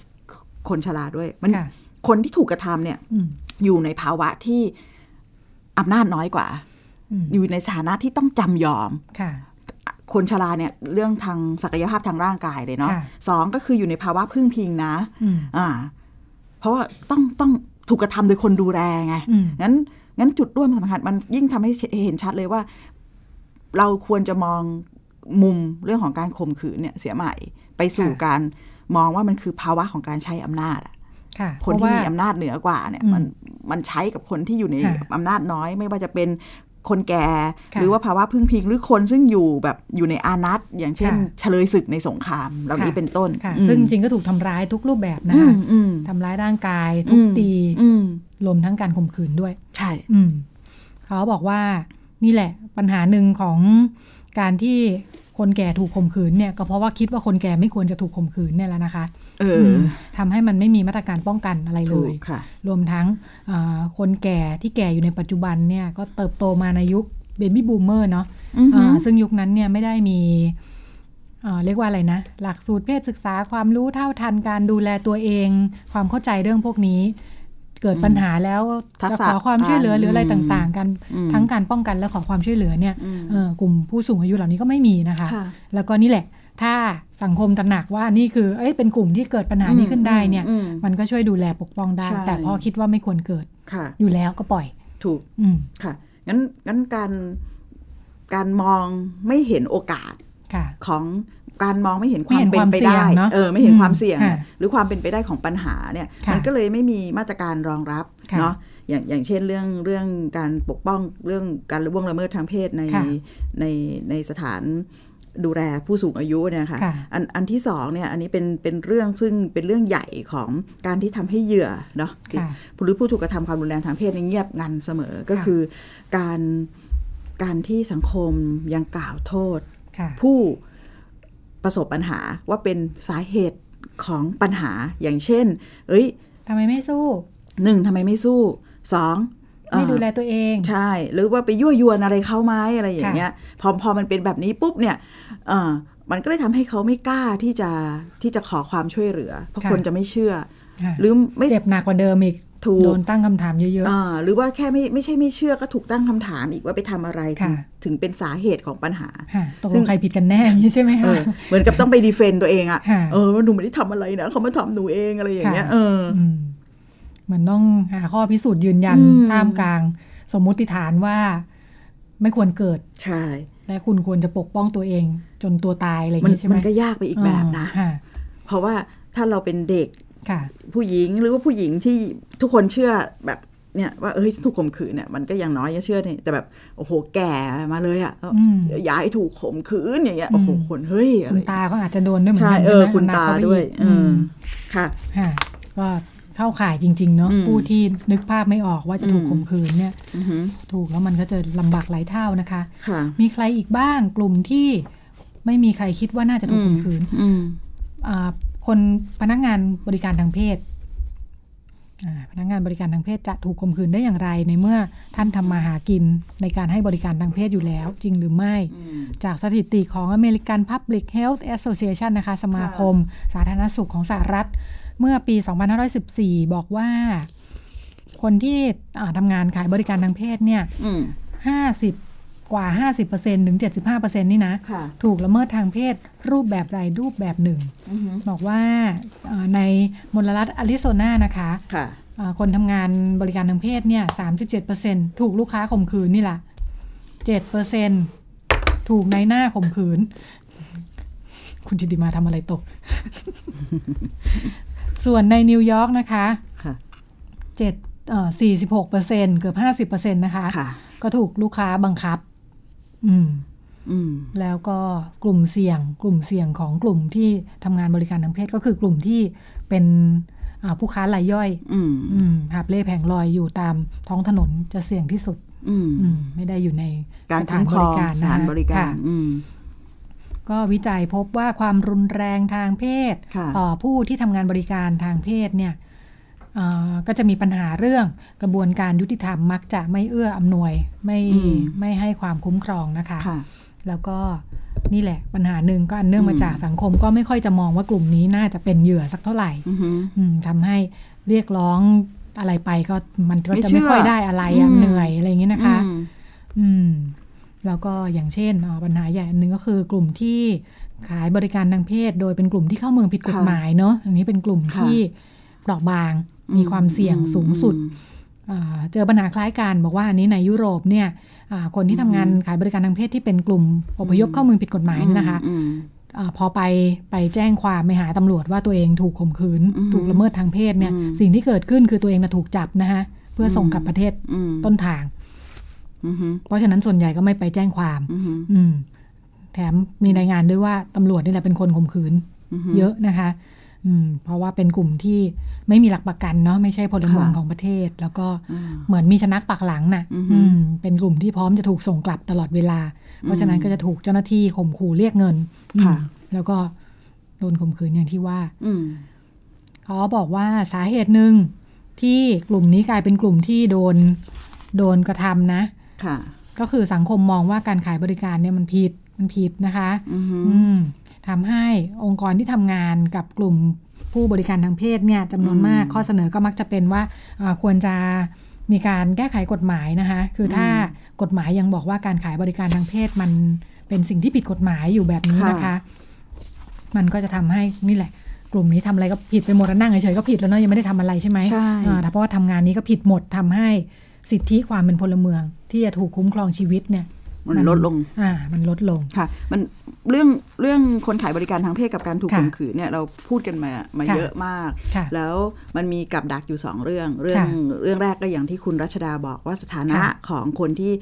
คนชราด้วย มันค่ะคนที่ถูกกระทำเนี่ยอืมอยู่ในภาวะที่อำนาจน้อยกว่าอืมอยู่ในสถานะที่ต้องจำยอมค่ะคนชราเนี่ยเรื่องทางศักยภาพทางร่างกายเลยเนาะค่ะสองก็คืออยู่ในภาวะพึ่งพิงนะอืมอ่า เพราะว่าต้องต้องถูกกระทำโดยคนดูแลไงอืมงั้นงั้นจุดร่วมสำคัญมันยิ่งทำให้เห็นชัดเลยว่า เราควรจะมองมุมเรื่องของการข่มขืนเนี่ยเสียใหม่ ไปสู่ค่ะการมองว่ามันคือภาวะของการใช้อำนาจอะค่ะคนเพที่ราะมีว่าอำนาจเหนือกว่าเนี่ยอืมมันมันใช้กับคนที่อยู่ในค่ะอำนาจน้อย ไม่ว่าจะเป็นคนแก่ค่ะหรือว่าภาวะพึ่งพิงหรือคนซึ่งอยู่แบบอยู่ในอานัตอย่างเช่นค่ะเฉลยศึกในสงครามเหล่านี้ค่ะเป็นต้นค่ะอืมซึ่งจริงก็ถูกทำร้ายทุกรูปแบบนะอืคะมอืมทำร้ายร่างกายทุบตีอืมรวมทั้งการข่มขืนด้วย ใช่อืมเขาบอกว่านี่แหละปัญหาหนึ่งของการที่ คนแก่ถูกข่มขืนเนี่ยก็เพราะว่าคิดว่าคนแก่ไม่ควรจะถูกข่มขืนเนี่ยแหละนะคะเออมทำให้มันไม่มีมาตรการป้องกันอะไรเลถูยกค่ะรวมทั้งอ่าคนแก่ที่แก่อยู่ในปัจจุบันเนี่ยก็เติบโตมาในยุค baby boomer เนาะอือฮึอ่าซึ่งยุคนั้นเนี่ยไม่ได้มีอ่าเรียกว่าอะไรนะ หลักสูตรเพศศึกษาความรู้เท่าทันการดูแลตัวเอง ความเข้าใจเรื่องพวกนี้ เกิดปัญหาแล้วทักจะษะขอความช่วยเหลือหรืออะไรอืมต่างๆ กันอืมทั้งการป้องกันและขอความช่วยเหลือเนี่ยอืมเอ่อกลุ่มผู้สูงอายุเหล่านี้ก็ไม่มีนะคะค่ะแล้วก็นี่แหละ ถ้าสังคมตระหนักว่านี่คือเอ้ยเป็นกลุ่มที่เกิดปัญหานี้ขึ้นได้เนี่ยอืมมันก็ช่วยดูแลปกป้องได้ใช่แต่พอคิดว่าไม่ควรเกิดค่ะอยู่แล้วก็ปล่อย ถูกอืมค่ะงั้นงั้นการการมองไม่เห็นโอกาสค่ะของ การมองไม่เห็นคไม่วามเห็นเป็นความไปเสี่ได้ยงเนอะเออไม่เห็นอืมความเสี่ยงค่ะเนี่ยหรือความเป็นไปได้ของปัญหาเนี่ยค่ะมันก็เลยไม่มีมาตรการรองรับค่ะเนาะอย่างอย่างเช่นเรื่องเรื่องการปกป้องเรื่องการละเมิดละเมิดทางเพศในค่ะในในสถานดูแลผู้สูงอายุเนี่ยค่ะค่ะอันอันที่สองเนี่ยอันนี้เป็นเป็นเรื่องซึ่งเป็นเรื่องใหญ่ของการที่ทำให้เหยื่อเนาะค่ะหรือผู้ถูกกระทำความรุนแรงทางเพศเนี่ยเงียบงันเสมอก็ค่ะคือการการที่สังคมยังกล่าวโทษค่ะผู้ ประสบปัญหาว่าเป็นสาเหตุของปัญหาอย่างเช่น เอ้ยทำไมไม่สู้หนึ่งทำไมไม่สู้สองเอ่อไม่ดูแลตัวเอง ใช่ หรือว่าไปยั่วยวนอะไรเขาไหมอะไรอย่างเงี้ย พอพอมันเป็นแบบนี้ปุ๊บเนี่ยเออมันก็เลยทำให้เขาไม่กล้าที่จะที่จะขอความช่วยเหลือ เพราะค่ะคนจะไม่เชื่อค่ะ หรือไม่เจ็บหนักกว่าเดิมอีกถูกโดนตั้งคำถามเยอะอ่าหรือว่าแค่ไม่ไม่ใช่ไม่เชื่อก็ถูกตั้งคำถามอีกว่าไปทำอะไรถึงค่ะถึงเป็นสาเหตุของปัญหาๆค่ะตกซึ่ลงงใครผิดกันแน่อย่างนี้ใช่ไหมเอคะอเหมือนกับต้องไปดีเฟนต์ตัวเองอะค่ะเออว่าหนูไม่ได้ทำอะไรนะเขามาทำหนูเองอะไรอย่างเงี้ยค่ะเอออืมมันต้องหาข้อพิสูจน์ยืนยันอืมท่ามกลาง สมมุติฐานว่า ไม่ควรเกิดใช่และคุณควรจะปกป้องตัวเอง จนตัวตายอะไรอย่างมันนี้ใช่ไหมมันก็ยากไปอีกแบบนะค่ะเพราะว่าถ้าเราเป็นเด็กค่ะ ผู้หญิงหรือว่าผู้หญิงที่ทุกคนเชื่อแบบเนี่ยว่าเอ้ยถูกข่มขืนเนี่ยมันก็ยังน้อยจะเชื่อเนี่ยแต่แบบโอ้โหแก่มาเลยอะ่ะอืมย้ายถูกข่มขืนอย่างเงี้ยโอ้โหอืมคนเฮ้ยอะคุไรณตาก็อาจจะโดนด้วยเหมือนใช่กันเออใช่ไหมคุณหนักตาเข้ไปด้วยอีกเออมค่ะค่ะก็เข้าข่ายจริง ๆ เนาะอืมผู้ที่นึกภาพไม่ออกว่าจะถูกอืมข่มขืนเนี่ยอือหือถูกแล้วมันก็จะลำบากหลายเท่านะคะค่ะมีใครอีกบ้างกลุ่มที่ไม่มีใครคิดว่าน่าจะถูกข่มขืนอืมอ่า คนพนักงานบริการทางเพศอ่าพนักงานบริการทางเพศจะถูกข่มขืนได้อย่างไร ในเมื่อท่านทำมาหากินในการให้บริการทางเพศอยู่แล้ว จริงหรือไม่ จากสถิติของ American Public Health Association นะคะสมาคม สาธารณสุขของสหรัฐ เมื่อปี 2514 บอกว่า คนที่อ่าทำงานขายบริการทางเพศเนี่ยอืม50 กว่า 50%ถึง 75%นี่นะค่ะถูกละเมิดทางเพศรูปแบบใดรูปแบบหนึ่งอือหือบอกว่าเอ่อในมลรัฐอาริโซนานะคะค่ะเอ่อคนทำงานบริการทางเพศเนี่ย 37%ถูกลูกค้าข่มขืนนี่แหละ 7%ถูกในหน้าข่มขืน คุณจิติมาทำอะไรตก ส่วนในนิวยอร์กนะคะค่ะเจ็ดเอ่อ46%เกือบ50%นะคะค่ะก็ถูกลูกค้าบังคับ อืมอืมแล้วก็กลุ่มเสี่ยง กลุ่มเสี่ยงของกลุ่มที่ทำงานบริการทางเพศก็คือกลุ่มที่เป็นอ่าผู้ค้ารายย่อยอืมอืมหาบเล่แผงลอยอยู่ตามท้องถนนจะเสี่ยงที่สุดอืมอืมไม่ได้อยู่ในการสถาคุ้นมคบรอริงการสถานนะคะบริการค่ะอืมก็วิจัยพบว่าความรุนแรงทางเพศค่ะต่อผู้ที่ทำงานบริการทางเพศเนี่ยอ่า ก็จะมีปัญหาเรื่องกระบวนการยุติธรรมมักจะไม่เอื้ออำนวย ไม่อืมไม่ให้ความคุ้มครองนะคะค่ะแล้วก็นี่แหละปัญหาหนึ่งก็อันเนื่องมาอืมจากสังคมก็ไม่ค่อยจะมองว่ากลุ่มนี้น่าจะเป็นเหยื่อสักเท่าไหร่อือหืออืมทำให้เรียกร้องอะไรไปก็มันก็ไม่จะเชื่ไม่อค่อยได้อะไรอะอืมเหนื่อยอะไรอย่างนี้นะคะ อืมอืมแล้วก็อย่างเช่นอ่าปัญหาใหญ่อันหนึ่งก็คือกลุ่มที่ขายบริการทางเพศ โดยเป็นกลุ่มที่เข้าเมืองผิดกฎค่ะหมายเนอะอันนี้เป็นกลุ่มค่ะที่เปราะบาง มีความเสี่ยงสูงสุดอ่าเจอปัญหาคล้ายกันบอกว่าอันนี้ในยุโรปเนี่ยอ่าคนที่ทำงานขายบริการทางเพศที่เป็นกลุ่มอพยพเข้าเมืองผิดกฎหมายเนี่ยนะคะอืมอาพอไปไปแจ้งความไปหาตำรวจว่าตัวเองถูกข่มขืนอือฮึถูกละเมิดทางเพศเนี่ยอืมสิ่งที่เกิดขึ้นคือตัวเองนะถูกจับนะคะเพื่อส่งกลับประเทศอืมต้นทางอือหือเพราะฉะนั้นส่วนใหญ่ก็ไม่ไปแจ้งความอือหืออืมแถมมีรายงานด้วยว่าตำรวจนี่แหละเป็นคนข่มขืนอือหือเยอะนะคะอืม เพราะว่าเป็นกลุ่มที่ไม่มีหลักประกันเนาะไม่ใช่พลเมืองค่ะของประเทศ แล้วก็อืมเหมือนมีชนักปักหลังน่ะอือฮึอืมเป็นกลุ่มที่พร้อมจะถูกส่งกลับตลอดเวลา เพราะฉะนั้นก็จะถูกเจ้าหน้าที่ข่มขู่เรียกเงินค่ะอืมแล้วก็โดนข่มขืนอย่างที่ว่าอืมเขาบอกว่าสาเหตุหนึ่งที่กลุ่มนี้กลายเป็นกลุ่มที่โดนโดนกระทำนะค่ะ ก็คือสังคมมองว่าการขายบริการเนี่ยมันผิดมันผิดนะคะ อือฮึอืม ทำให้องค์กรที่ทำงานกับกลุ่มผู้บริการทางเพศเนี่ยจำนวนมากอืมข้อเสนอก็มักจะเป็นว่าอ่าควรจะมีการแก้ไขกฎหมายนะคะ คือถ้ากฎหมายยังบอกว่าการขายบริการทางเพศมันเป็นสิ่งที่ผิดกฎหมายอยู่แบบนี้นะคะ มันก็จะทำให้นี่แหละ กลุ่มนี้ทำอะไรก็ผิดไปหมดแล้วนั่งเฉยๆก็ผิดแล้วเนาะยังไม่ได้ทำอะไรใช่ไหมใช่อ่าเพราะว่าทำงานนี้ก็ผิดหมดทำให้สิทธิความเป็นพลเมือง ที่จะถูกคุ้มครองชีวิตเนี่ย มันลดลงอ่ามันลดลงค่ะ มันเรื่องเรื่องคนขายบริการทางเพศกับการถูกค่ะข่มขืนเนี่ยเราพูดกันมามาค่ะเยอะมากค่ะแล้วมันมีกับดักอยู่สองเรื่อง เรื่องค่ะเรื่องแรกก็อย่างที่คุณรัชดาบอกว่าสถานะค่ะของคนที่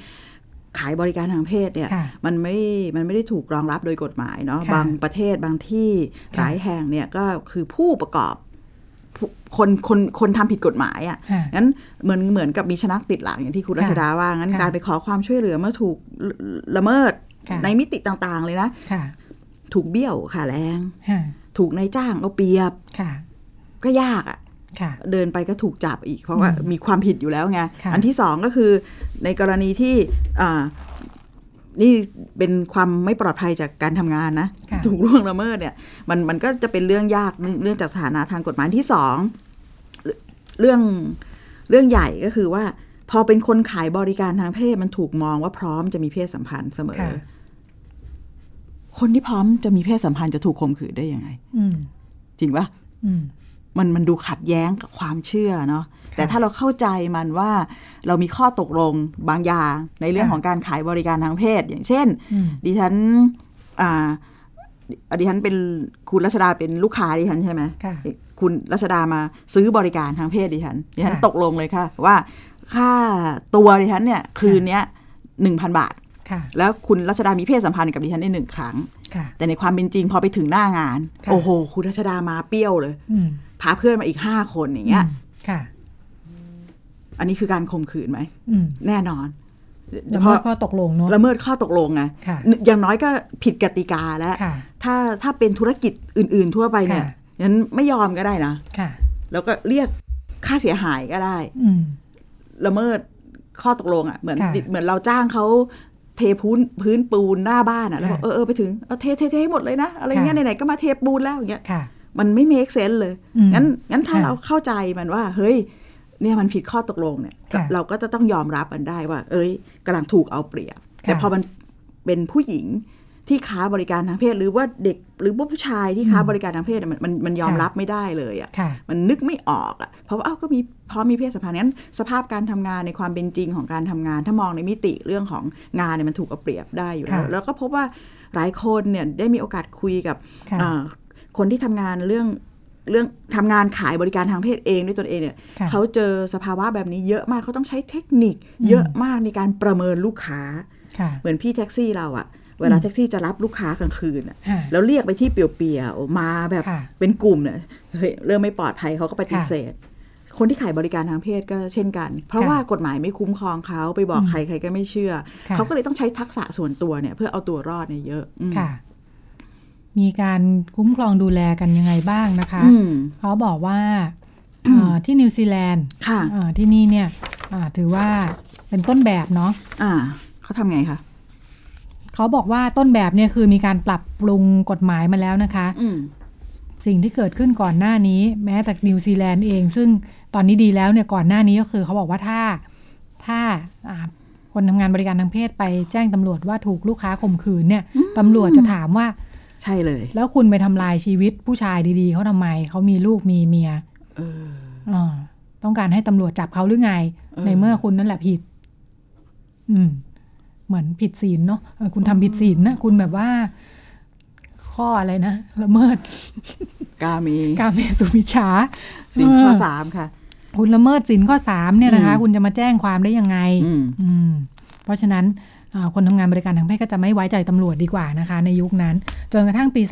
ขายบริการทางเพศเนี่ยค่ะมันไม่ มันไม่ได้ถูกรองรับโดยกฎหมายเนาะค่ะบางประเทศบางที่ค่ะหลายแห่งเนี่ยก็คือผู้ประกอบผู้ คนคนคนทำผิดกฎหมายอะ่ะค่ะงั้นเหมือนเหมือนกับมีชนักติดหลังอย่างที่คุณรัชดาว่างั้นค่ะการไปขอความช่วยเหลือเมื่อถูกละเมิดค่ะในมิติต่างๆเลยนะค่ะถูกเบี้ยวค่าแรงค่ะถูกนายจ้างเอาเปรียบค่ะก็ยากอะ่ะค่ะเดินไปก็ถูกจับอีกเพราะว่าอืมมีความผิดอยู่แล้วไงค่ะอันที่สองก็คือในกรณีที่อ่า นี่เป็นความไม่ปลอดภัยจากการทำงานนะค่ะถูกล่วงละเมิดเนี่ย มันมันก็จะเป็นเรื่องยากเรื่องเรื่องจากสถานะทางกฎหมายอันที่สองเรื่องเรื่องใหญ่ก็คือว่า พอเป็นคนขายบริการทางเพศมันถูกมองว่าพร้อมจะมีเพศสัมพันธ์เสมอค่ะคนที่พร้อมจะมีเพศสัมพันธ์จะถูกข่มขืนได้ยังไงอืมจริงปะอื มมันมันดูขัดแย้งกับความเชื่อเนาะแต่ถ้าเราเข้าใจมันว่าเรามีข้อตกลงบางอย่างในเรื่องค่ะของการขายบริการทางเพศ อย่างเช่นอืมดิฉันอ่าดิฉันเป็นคุณรัชดาเป็นลูกค้าดิฉันใช่ไหมค่ะคุณรัชดามาซื้อบริการทางเพศดิฉันดิฉันค่ะตกลงเลยค่ะ ว่าค่าตัวดิฉันเนี่ยคืนเนี้ยหนึ่งพันบาทค่ะแล้วคุณรัชดามีเพศสัมพันธ์กับดิฉันได้หนึ่งครั้งค่ะแต่ในความเป็นจริงพอไปถึงหน้างานค่ะโอ้โห คุณรัชดามาเปรี้ยวเลยอืม พาเพื่อนมาอีกห้าคนอย่างเงี้ยอืมค่ะ อันนี้คือการข่มขืนไหมอืมแน่นอนแล้วเพเมื่ราะอก็ตกลงเนาะละเมิดข้อตกลงไงค่ะอย่างน้อยก็ผิดกติกาแล้วค่ะถ้าถ้าเป็นธุรกิจอื่น ๆ ทั่วไปเนี่ยค่ะงั้นไม่ยอมก็ได้นะค่ะแล้วก็เรียกค่าเสียหายก็ได้อืมละเมิดข้อตกลงอะเหมือนค่ะเหมือนเราจ้างเขาเทพื้นพื้นปูนหน้าบ้านอะแล้วบอกค่ะเออเออไปถึงเอาเทเทเทให้หมดเลยนะอะไรเงี้ยค่ะไหนๆก็มาเทปูนแล้วอย่างเงี้ยค่ะ มันไม่ make sense เลยอืมงั้นงั้นถ้าค่ะเราเข้าใจมันว่า เฮ้ย เนี่ยมันผิดข้อตกลงเนี่ยค่ะเราก็จะต้องยอมรับมันได้ว่า เอ้ยกำลังถูกเอาเปรียบค่ะแต่พอมันเป็นผู้หญิงที่ค้าบริการทางเพศ หรือว่าเด็กหรือว่าผู้ชายที่ค้าบริการทางเพศเนี่ยมันมันมันยอมค่ะรับไม่ได้เลยอะค่ะมันนึกไม่ออกอะเพราะว่าเอ้าก็มีพร้อมมีเพศสัมพันธ์งั้น สภาพการทำงานในความเป็นจริงของการทำงาน ถ้ามองในมิติเรื่องของงานเนี่ยมันถูกเอาเปรียบได้อยู่แล้วค่ะแล้วก็พบว่าหลายคนเนี่ยได้มีโอกาสคุยกับ ค่ะอ่าคนที่ทำงานเรื่องเรื่องทำงานขายบริการทางเพศเองด้วยตนเองเนี่ยค่ะเขาเจอสภาวะแบบนี้เยอะมากเขาต้องใช้เทคนิค เยอะมากในการประเมินลูกค้าค่ะเหมือนพี่แท็กซี่เราอะเวลาแท็กซี่จะรับลูกค้ากลางคืนอะค่ะแล้วเรียกไปที่เปลี่ยวๆมาแบบค่ะเป็นกลุ่มเนี่ยเฮ้ยเริ่มไม่ปลอดภัยเขาก็ปฏิเสธ คนที่ขายบริการทางเพศก็เช่นกัน เพราะค่ะว่ากฎหมายไม่คุ้มครองเขาไปบอกอืมใครใครก็ไม่เชื่อค่ะเขาก็เลยต้องใช้ทักษะส่วนตัวเนี่ยเพื่อเอาตัวรอดเนี่ยเยอะอืมค่ะ มีการคุ้มครองดูแลกันยังไงบ้างนะคะอืมเขาบอกว่าเอ่อที่นิวซีแลนด์ค่ะอ่าที่นี่เนี่ยอ่าถือว่าเป็นต้นแบบเนาะอ่าเขาทำไงคะเขาบอกว่าต้นแบบเนี่ยคือมีการปรับปรุงกฎหมายมาแล้วนะคะอืมสิ่งที่เกิดขึ้นก่อนหน้านี้ แม้แต่นิวซีแลนด์เอง ซึ่งตอนนี้ดีแล้วเนี่ยก่อนหน้านี้ก็คือเขาบอกว่าถ้าถ้าอ่าคนทำงานบริการทางเพศไปแจ้งตำรวจว่าถูกลูกค้าข่มขืนเนี่ยตำรวจจะถามว่า ใช่เลย แล้วคุณไปทำลายชีวิตผู้ชายดีๆเขาทำไมเขามีลูกมีเมียเอออาต้องการให้ตำรวจจับเขาหรือไงเออในเมื่อคุณนั่นแหละผิด อืม เหมือนผิดศีลเนาะเออคุณทำผิดศีลนะคุณแบบว่า ข้ออะไรนะละเมิด กามีการเมสุมิชฌาสิ่งข้อเสามค่ะ คุณละเมิดศีลข้อสามเนี่ยนะคะอืมคุณจะมาแจ้งความได้ยังไง อืมอืมเพราะฉะนั้นอ่า คนทำงานบริการทางเพศก็จะไม่ไว้ใจตำรวจดีกว่านะคะ ในยุคนั้น จนกระทั่งปี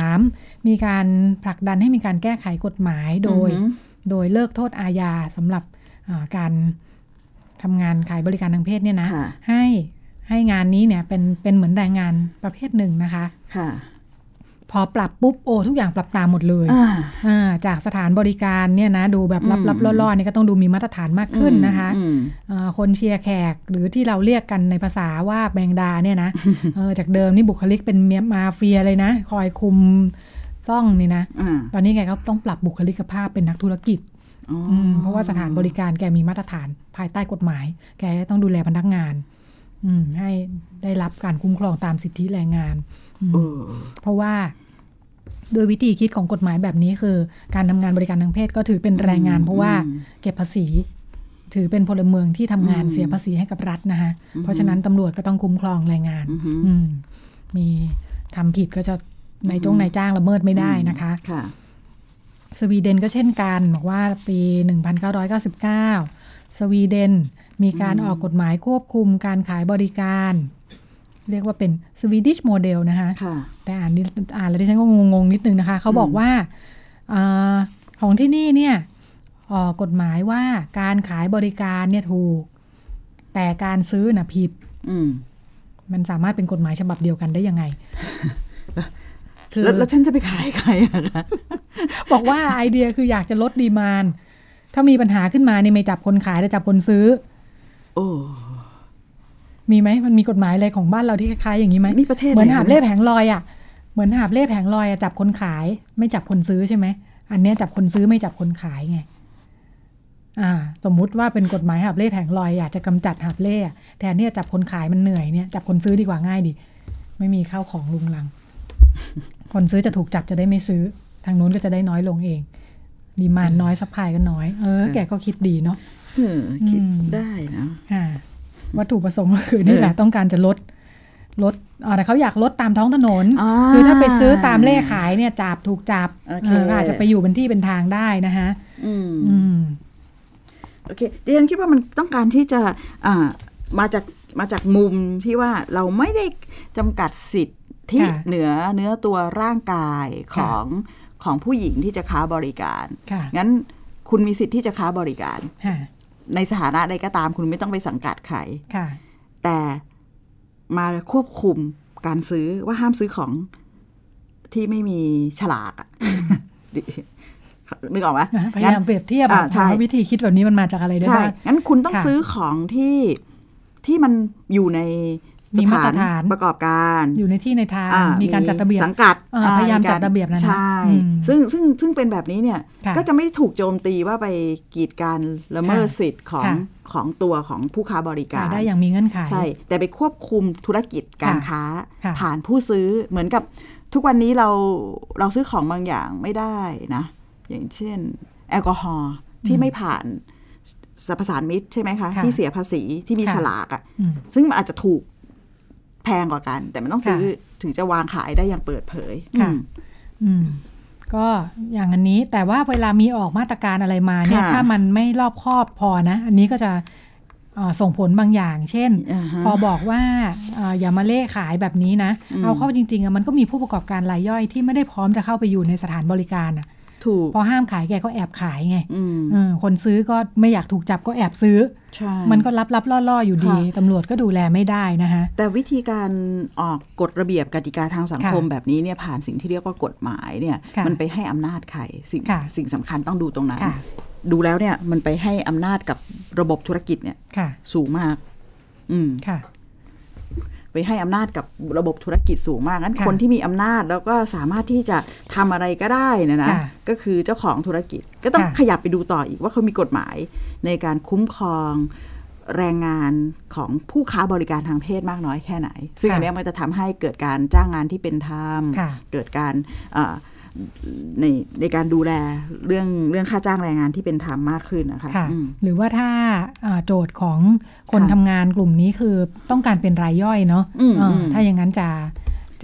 2003 มีการผลักดันให้มีการแก้ไขกฎหมายโดยอือหือโดยเลิกโทษอาญาสำหรับอ่าการทำงานขายบริการทางเพศเนี่ยนะค่ะให้ให้งานนี้เนี่ยเป็นเป็นเหมือนแรงงานประเภทหนึ่งนะคะ ค่ะ พอปรับปุ๊บโอ้ทุกอย่างปรับตามหมดเลยอ่าอ่าจากสถานบริการเนี่ยนะดูแบบอืมลับๆล่อๆเนี่ยก็ต้องดูมีมาตรฐานมากขึ้นนะคะอืมอ่าคนเชียร์แขกหรือที่เราเรียกกันในภาษาว่าแบงดาเนี่ยนะเออจากเดิมนี่บุคลิกเป็นเมียมาเฟียเลยนะ คอยคุมซ่องนี่นะอ่าตอนนี้แกก็ต้องปรับบุคลิกภาพเป็นนักธุรกิจอ๋อออืมเพราะว่าสถานบริการแกมีมาตรฐานภายใต้กฎหมาย แกต้องดูแลพนักงานอืมให้ได้รับการคุ้มครองตามสิทธิแรงงานอืมเออเพราะว่า โดยวิธีคิดของกฎหมายแบบนี้คือ การทำงานบริการทางเพศก็ถือเป็นแรงงาน เพราะว่าเก็บภาษี ถือเป็นพลเมืองที่ทำงานเสียภาษีให้กับรัฐนะคะเพราะฉะนั้นตำรวจก็ต้องคุ้มครองแรงงานอือหืออืมมีทำผิดก็จะในจงนายจ้างละเมิดไม่ได้นะคะค่ะสวีเดนก็เช่นกันบอกว่าปี 1999 สวีเดนมีการออกกฎหมายควบคุมการขายบริการ เรียกว่าเป็น Swedish model นะคะค่ะแต่อ่านนิอ่านแล้วดิฉันก็งงๆนิดนึงนะคะ เขาบอกว่าอาของที่นี่เนี่ยออกกฎหมายว่าการขายบริการเนี่ยถูก แต่การซื้อน่ะผิดอืมมันสามารถเป็นกฎหมายฉบับเดียวกันได้ยังไงคือแล้วแล้วฉันจะไปขายใครอะคะบอกว่าไอเดียคืออยากจะลดดีมานด์ถ้ามีปัญหาขึ้นมาเนี่ยไม่จับคนขายแต่จับคนซื้อ โอ้ มีไหมมันมีกฎหมายอะไรของบ้านเราที่คล้ายๆอย่างนี้ไหมนี่ประเทศเหมือนไหนหาบเนี่ยเล่แผงลอยอะเหมือนหาบเล่แผงลอยอะจับคนขาย ไม่จับคนซื้อใช่ไหมอันเนี้ยจับคนซื้อไม่จับคนขายไงอ่า สมมุติว่าเป็นกฎหมายหาบเล่แผงลอยอยากจะกำจัดหาบเล่อะแทนที่จะจับคนขายมันเหนื่อยเนี่ยจับคนซื้อดีกว่าง่ายดีไม่มีข้าวของลุงลัง คนซื้อจะถูกจับจะได้ไม่ซื้อ ทางนู้นก็จะได้น้อยลงเอง demand น้อย supply ก็น้อย เออ แกก็คิดดีเนาะเออคิดอืมได้นะค่ะ วัตถุประสงค์ก็คือนี่แหละเออต้องการจะลดลดอ่าแต่เขาอยากลดตามท้องถนนอ่าคือถ้าไปซื้อตามเร่ขายเนี่ยจับถูกจับโอเคเออก็อาจจะไปอยู่เป็นที่เป็นทางได้นะคะอืมอืมโอเคดิฉันคิดว่ามันต้องการที่จะอ่ามาจากมาจากมุมที่ว่าเราไม่ได้จำกัดสิทธิค่ะเหนือเนื้อตัวร่างกายของของผู้หญิงที่จะค้าบริการค่ะงั้นคุณมีสิทธิ์ที่จะค้าบริการค่ะ ในสถานะใดก็ตามคุณไม่ต้องไปสังกัดใครค่ะ แต่มาควบคุมการซื้อว่าห้ามซื้อของที่ไม่มีฉลากอะดินึกออกไหมพยายามเปรียบเทียบอ่าอะใช่ว่าวิธีคิดแบบนี้มันมาจากอะไรได้ใช่บ้างงั้นคุณต้องค่ะซื้อของที่ที่มันอยู่ใน มีสมาถาตรนฐานประกอบการ อยู่ในที่ในทางอ่มีการจัดระเบียบสังกัดอ่าอ่พยายามกจัดระเบียบนะนะใช่อืมซึ่งซึ่งซึ่งเป็นแบบนี้เนี่ยค่ะก็จะไม่ถูกโจมตีว่าไปกีดการละเมิดค่ะสิทธิ์ของค่ะของตัวของผู้ค้าบริกาขายรได้อย่างมีเงื่อนไขใช่ แต่ไปควบคุมธุรกิจการค้าค่ะผ่านผู้ซื้อเหมือนกับทุกวันนี้เราเราซื้อของบางอย่างไม่ได้นะ อย่างเช่น แอลกอฮอล์ที่ไม่ผ่านสรรพสานมิตรใช่ไหมคะค่ะที่เสียภาษีที่มีค่ะฉลากอะ่ะอืมซึ่งมันอาจจะถูก แพงกว่ากัน แต่มันต้องซื้อค่ะถึงจะวางขายได้อย่างเปิดเผยค่ะอืมอืมก็อย่างอันนี้แต่ว่าเวลามีออกมาตรการอะไรมาเนี่ยค่ะถ้ามันไม่รอบคอบพอนะ อันนี้ก็จะเอ่อส่งผลบางอย่าง เช่นอ่าฮะพอบอกว่าเอ่ออย่ามาเล่ขายแบบนี้นะอืมเอาเข้าจริงๆอะมันก็มีผู้ประกอบการรายย่อยที่ไม่ได้พร้อมจะเข้าไปอยู่ในสถานบริการอะ ถูกพอห้ามขายแกก็แอบขายไงอืมเออคนซื้อก็ไม่อยากถูกจับก็แอบซื้อใช่มันก็รับรับล่อล่อๆอยู่ดีค่ะตำรวจก็ดูแลไม่ได้นะคะแต่วิธีการออกกฎระเบียบกติกาทางสังคมค่ะแบบนี้เนี่ยผ่านสิ่งที่เรียกว่ากฎหมายเนี่ยค่ะมันไปให้อำนาจใครสิ่งค่ะสิ่งสำคัญต้องดูตรงนั้นค่ะดูแล้วเนี่ยมันไปให้อำนาจกับระบบธุรกิจเนี่ยค่ะสูงมาก อืมค่ะ ไปให้อำนาจกับระบบธุรกิจสูงมากงั้นค่ะคนที่มีอำนาจแล้วก็สามารถที่จะทำอะไรก็ได้นะนะค่ะก็คือเจ้าของธุรกิจก็ต้องค่ะขยับไปดูต่ออีกว่าเขามีกฎหมายในการคุ้มครองแรงงานของผู้ค้าบริการทางเพศมากน้อยแค่ไหน ซึ่งค่ะอันเนี้ยมันจะทำให้เกิดการจ้างงานที่เป็นธรรมค่ะเกิดการเอ่อ ในในการดูแลเรื่องเรื่องค่าจ้างแรงงานที่เป็นธรรมมากขึ้นนะคะค่ะอืมหรือว่าถ้าอ่าโจทย์ของคนค่ะทำงานกลุ่มนี้คือต้องการเป็นรายย่อยเนาะอืมเอออมถ้าอย่างนั้นจะ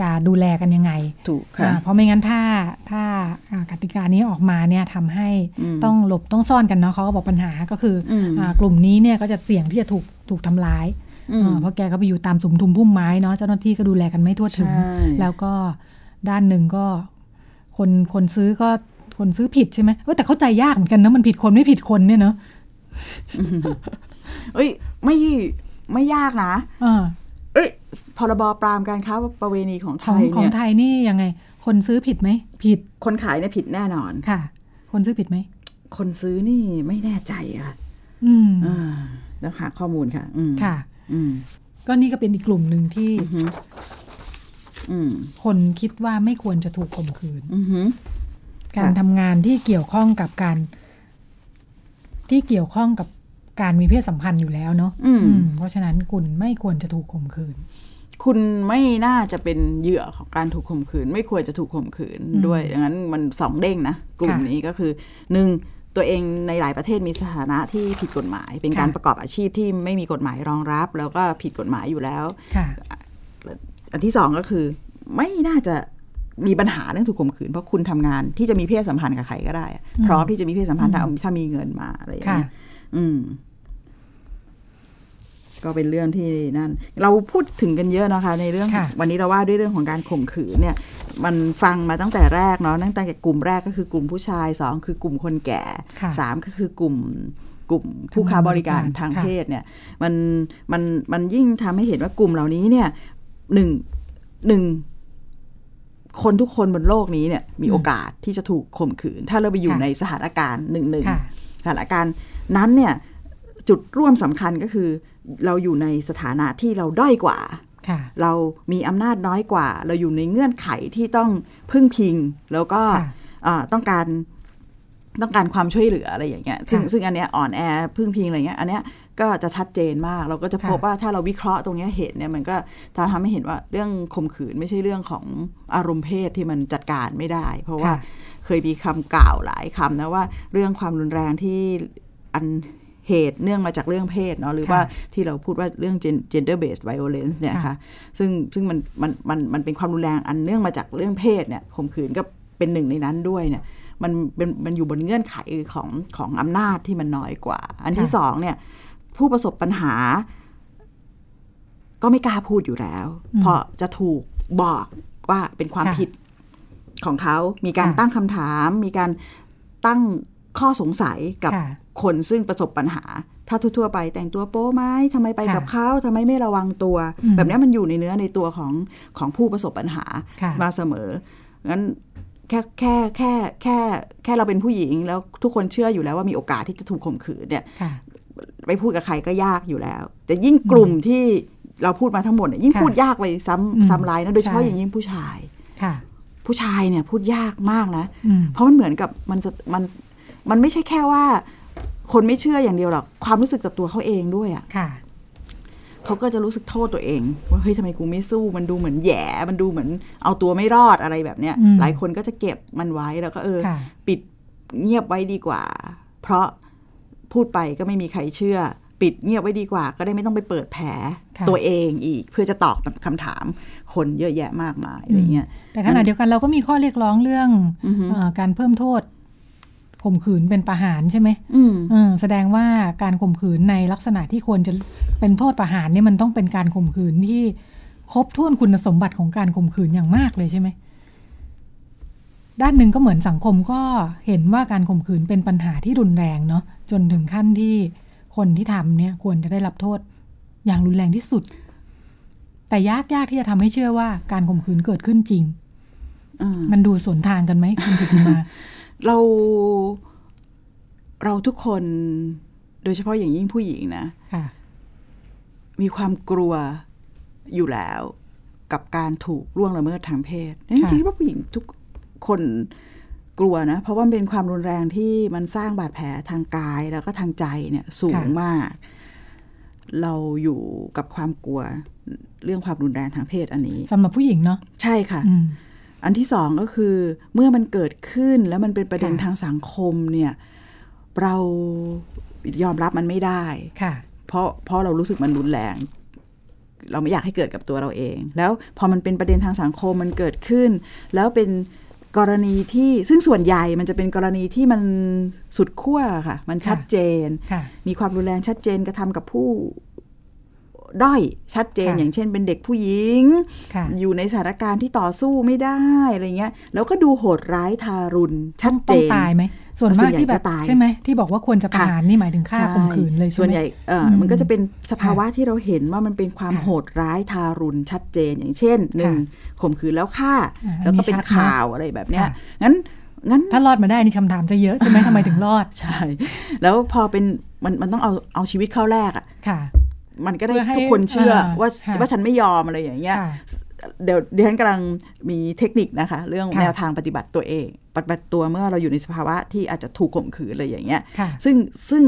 จะดูแลกันยังไง ถูกค่ะอ่าเพราะไม่งั้นถ้าถ้าอ่ากติกานี้ออกมาเนี่ยทำให้อืมต้องหลบต้องซ่อนกันเนาะเขาก็บอกปัญหาก็คืออมอ่ากลุ่มนี้เนี่ยก็จะเสี่ยงที่จะถูกถูกทำร้ายอืมเออเพราะแกก็ไปอยู่ตามสุมทุมพุ่มไม้เนาะเจ้าหน้าที่ก็ดูแลกันไม่ทั่วถึงใช่แล้วก็ด้านหนึ่งก็ คนคนซื้อก็คนซื้อผิดใช่ไหมเออแต่เข้าใจยากเหมือนกันนะมันผิดคนไม่ผิดคนเนี่ยเนาะเอ้ย ไม่ไม่ยากนะเออเอ้ยพรบปรามการค้าประเวณีของไทของยของเนี่ยไทยนี่ยังไง คนซื้อผิดไหมผิดคนขายเนี่ยผิดแน่นอนค่ะ คนซื้อผิดไหมคนซื้อนี่ไม่แน่ใจอะค่ะ อืมอ่าแล้วหาข้อมูลค่ะ อืมค่ะ อืมก็นี่ก็เป็นอีกกลุ่มหนึ่งที่อือฮึอืม คนคิดว่าไม่ควรจะถูกข่มขืนอือฮึการค่ะทำงานที่เกี่ยวข้องกับการ ที่เกี่ยวข้องกับการมีเพศสัมพันธ์อยู่แล้วเนาะอืมอืมเพราะฉะนั้นคุณไม่ควรจะถูกข่มขืน คุณไม่น่าจะเป็นเหยื่อของการถูกข่มขืน ไม่ควรจะถูกข่มขืนอืมด้วยดังนั้นมันสองเด้งนะกลุ่มค่ะนี้ก็คือหนึ่งตัวเองในหลายประเทศมีสถานะที่ผิดกฎหมาย เป็นการค่ะประกอบอาชีพที่ไม่มีกฎหมายรองรับ แล้วก็ผิดกฎหมายอยู่แล้วค่ะ อันที่สองก็คือ ไม่น่าจะมีปัญหาเรื่องถูกข่มขืน เพราะคุณทำงานที่จะมีเพศสัมพันธ์กับใครก็ได้อะอืมพร้อมที่จะมีเพศสัมพันธ์ถ้าอืมถ้ามีเงินมาอะไรอย่างค่ะเงี้ยอืม ก็เป็นเรื่องที่นั่น เราพูดถึงกันเยอะนะคะ ในเรื่องค่ะวันนี้เราว่าด้วยเรื่องของการข่มขืนเนี่ย มันฟังมาตั้งแต่แรกเนาะตั้งแต่กลุ่มแรกก็คือกลุ่มผู้ชายสองคือกลุ่มคนแก่ค่ะสามก็คือกลุ่มกลุ่มผู้ค้าบริการทางค่ะเพศเนี่ย มันมันมันยิ่งทำให้เห็นว่ากลุ่มเหล่านี้เนี่ย หนึ่งหนึ่งคนทุกคนบนโลกนี้เนี่ยมีอืมโอกาสที่จะถูกข่มขืน ถ้าเราไปอยู่ค่ะในสถานการณ์หนึ่งหนึ่งค่ะสถานการณ์นั้นเนี่ยจุดร่วมสำคัญก็คือ เราอยู่ในสถานะที่เราด้อยกว่าค่ะเรามีอำนาจน้อยกว่า เราอยู่ในเงื่อนไขที่ต้องพึ่งพิง แล้วก็ค่ะอ่าต้องการต้องการความช่วยเหลืออะไรอย่างเงี้ย ซึ่งค่ะซึ่งอันเนี้ยอ่อนแอพึ่งพิงอะไรเงี้ย อันเนี้ย ก็จะชัดเจนมาก เราก็จะพบค่ะว่าถ้าเราวิเคราะห์ตรงเนี้ยเห็นเนี่ยมันก็ทำให้เห็นว่าเรื่องข่มขืนไม่ใช่เรื่องของอารมณ์เพศที่มันจัดการไม่ได้ เพราะว่าค่ะเคยมีคำกล่าวหลายคำนะว่าเรื่องความรุนแรงที่อันเหตุเนื่องมาจากเรื่องเพศเนาะหรือค่ะว่าที่เราพูดว่าเรื่อง gen- gender based violence เนี่ยค่ะค่ะซึ่งซึ่งมันมันมันมันเป็นความรุนแรงอันเนื่องมาจากเรื่องเพศเนี่ยข่มขืนก็เป็นหนึ่งในนั้นด้วยเนี่ยมันเป็นมันอยู่บนเงื่อนไขของของอำนาจที่มันน้อยกว่า อันที่ค่ะสองเนี่ย ผู้ประสบปัญหา ก็ไม่กล้าพูดอยู่แล้วอืมเพราะจะถูกบอกว่าเป็นความค่ะผิดของเขา มีการค่ะตั้งคำถาม มีการตั้งข้อสงสัยกับค่ะคนซึ่งประสบปัญหา ถ้าทั่วๆไปแต่งตัวโป๊ไหมทำไมไปค่ะกับเขาทำไมไม่ระวังตัวอืมแบบนี้มันอยู่ในเนื้อในตัวของของผู้ประสบปัญหาค่ะมาเสมองั้นแค่แค่แค่แค่แค่เราเป็นผู้หญิงแล้วทุกคนเชื่ออยู่แล้วว่ามีโอกาสที่จะถูกข่มขืนเนี่ยค่ะ ไปพูดกับใครก็ยากอยู่แล้ว แต่ยิ่งกลุ่มที่เราพูดมาทั้งหมดเนี่ยยิ่งค่ะพูดยากไปซ้อืมำซ้ำร้ายนะโดยเฉพาะใช่อย่างยิ่งผู้ชายค่ะผู้ชายเนี่ยพูดยากมากนะอืมเพราะมันเหมือนกับมันจะมันมันไม่ใช่แค่ว่า คนไม่เชื่ออย่างเดียวหรอกความรู้สึกจากตัวเขาเองด้วยอะ่ะค่ะเขาก็จะรู้สึกโทษตัวเอง ว่าเฮ้ยทำไมกูไม่สู้ มันดูเหมือนแหย่ มันดูเหมือนเอาตัวไม่รอดอะไรแบบเนี้ยอืมหลายคนก็จะเก็บมันไว้แล้วก็เออค่ะปิดเงียบไว้ดีกว่า เพราะ พูดไปก็ไม่มีใครเชื่อ ปิดเงียบไว้ดีกว่า ก็ได้ไม่ต้องไปเปิดแผลค่ะตัวเองอีก เพื่อจะตอบคำถามคนเยอะแยะมากมายอะไรเงี้ยแต่ขณะเดียวกันเราก็มีข้อเรียกร้องเรื่องอือฮึเอ่อการเพิ่มโทษข่มขืนเป็นประหารใช่ไหมอืมเออแสดงว่าการข่มขืนในลักษณะที่ควรจะเป็นโทษประหารเนี่ยมันต้องเป็นการข่มขืนที่ครบถ้วนคุณสมบัติของการข่มขืนอย่างมากเลยใช่ไหม ด้านหนึ่งก็เหมือนสังคมก็เห็นว่าการข่มขืนเป็นปัญหาที่รุนแรงเนาะจนถึงขั้นที่คนที่ทำเนี่ยควรจะได้รับโทษอย่างรุนแรงที่สุด แต่ยากยากที่จะทำให้เชื่อว่าการข่มขืนเกิดขึ้นจริงอ่ามันดูสวนทางกันไหมคุณจิติมา เราเราทุกคนโดยเฉพาะอย่างยิ่งผู้หญิงนะค่ะมีความกลัวอยู่แล้วกับการถูกล่วงละเมิดทางเพศนี่ค่ะคิดว่าผู้หญิงทุก คนกลัวนะ เพราะว่ามันเป็นความรุนแรงที่มันสร้างบาดแผลทางกายแล้วก็ทางใจเนี่ยสูงมาก เราอยู่กับความกลัวเรื่องความรุนแรงทางเพศอันนี้สำหรับผู้หญิงเนาะใช่ค่ะอืมอันที่สองก็คือ เมื่อมันเกิดขึ้นแล้วมันเป็นประเด็นค่ะทางสังคมเนี่ย เรายอมรับมันไม่ได้ค่ะ เพราะเพราะเรารู้สึกมันรุนแรง เราไม่อยากให้เกิดกับตัวเราเอง แล้วพอมันเป็นประเด็นทางสังคมมันเกิดขึ้น แล้วเป็น กรณีที่ซึ่งส่วนใหญ่มันจะเป็นกรณีที่มันสุดขั้วค่ะ มันชัดเจนค่ะมีความรุนแรงชัดเจนกระทำกับผู้ด้อยชัดเจนค่ะอย่างเช่นเป็นเด็กผู้หญิงค่ะอยู่ในสถานการณ์ที่ต่อสู้ไม่ได้อะไรเงี้ย แล้วก็ดูโหดร้ายทารุณชัดเจต้องนตายไหม ส่วนส่มาวนกใหญ่ที่แบบก็ตายใช่ไหมที่บอกว่าควรจะประหารนี่หมายถึงฆ่าข่มขืนเลยใช่ไหมส่วนใหญ่เอ่ออมมันก็จะเป็นสภาวะที่เราเห็นว่ามันเป็นความค่ะโหดร้ายทารุณชัดเจนอย่างเช่นหนึ่งข่มขืนแล้วฆ่าอ่าแล้วก็เป็นอันนี้ชัดนะข่าวอะไรแบบเนี้ยค่ะงั้นงั้นถ้ารอดมาได้นี่คำถามจะเยอะใช่ไหมทำไมถึงรอดใช่ แล้วพอเป็นมันมันต้องเอาเอาชีวิตเข้าแรกอะค่ะ มันก็ได้เพื่อให้ทุกคนเชื่ออาว่าค่ะว่าฉันไม่ยอมอะไรอย่างเงี้ยค่ะ เดี๋ยวดิฉันกำลังมีเทคนิคนะคะ เรื่องค่ะแนวทางปฏิบัติตัวเองปฏิบัติตัวเมื่อเราอยู่ในสภาวะที่อาจจะถูกข่มขืนอะไรอย่างเงี้ยค่ะซึ่งซึ่ง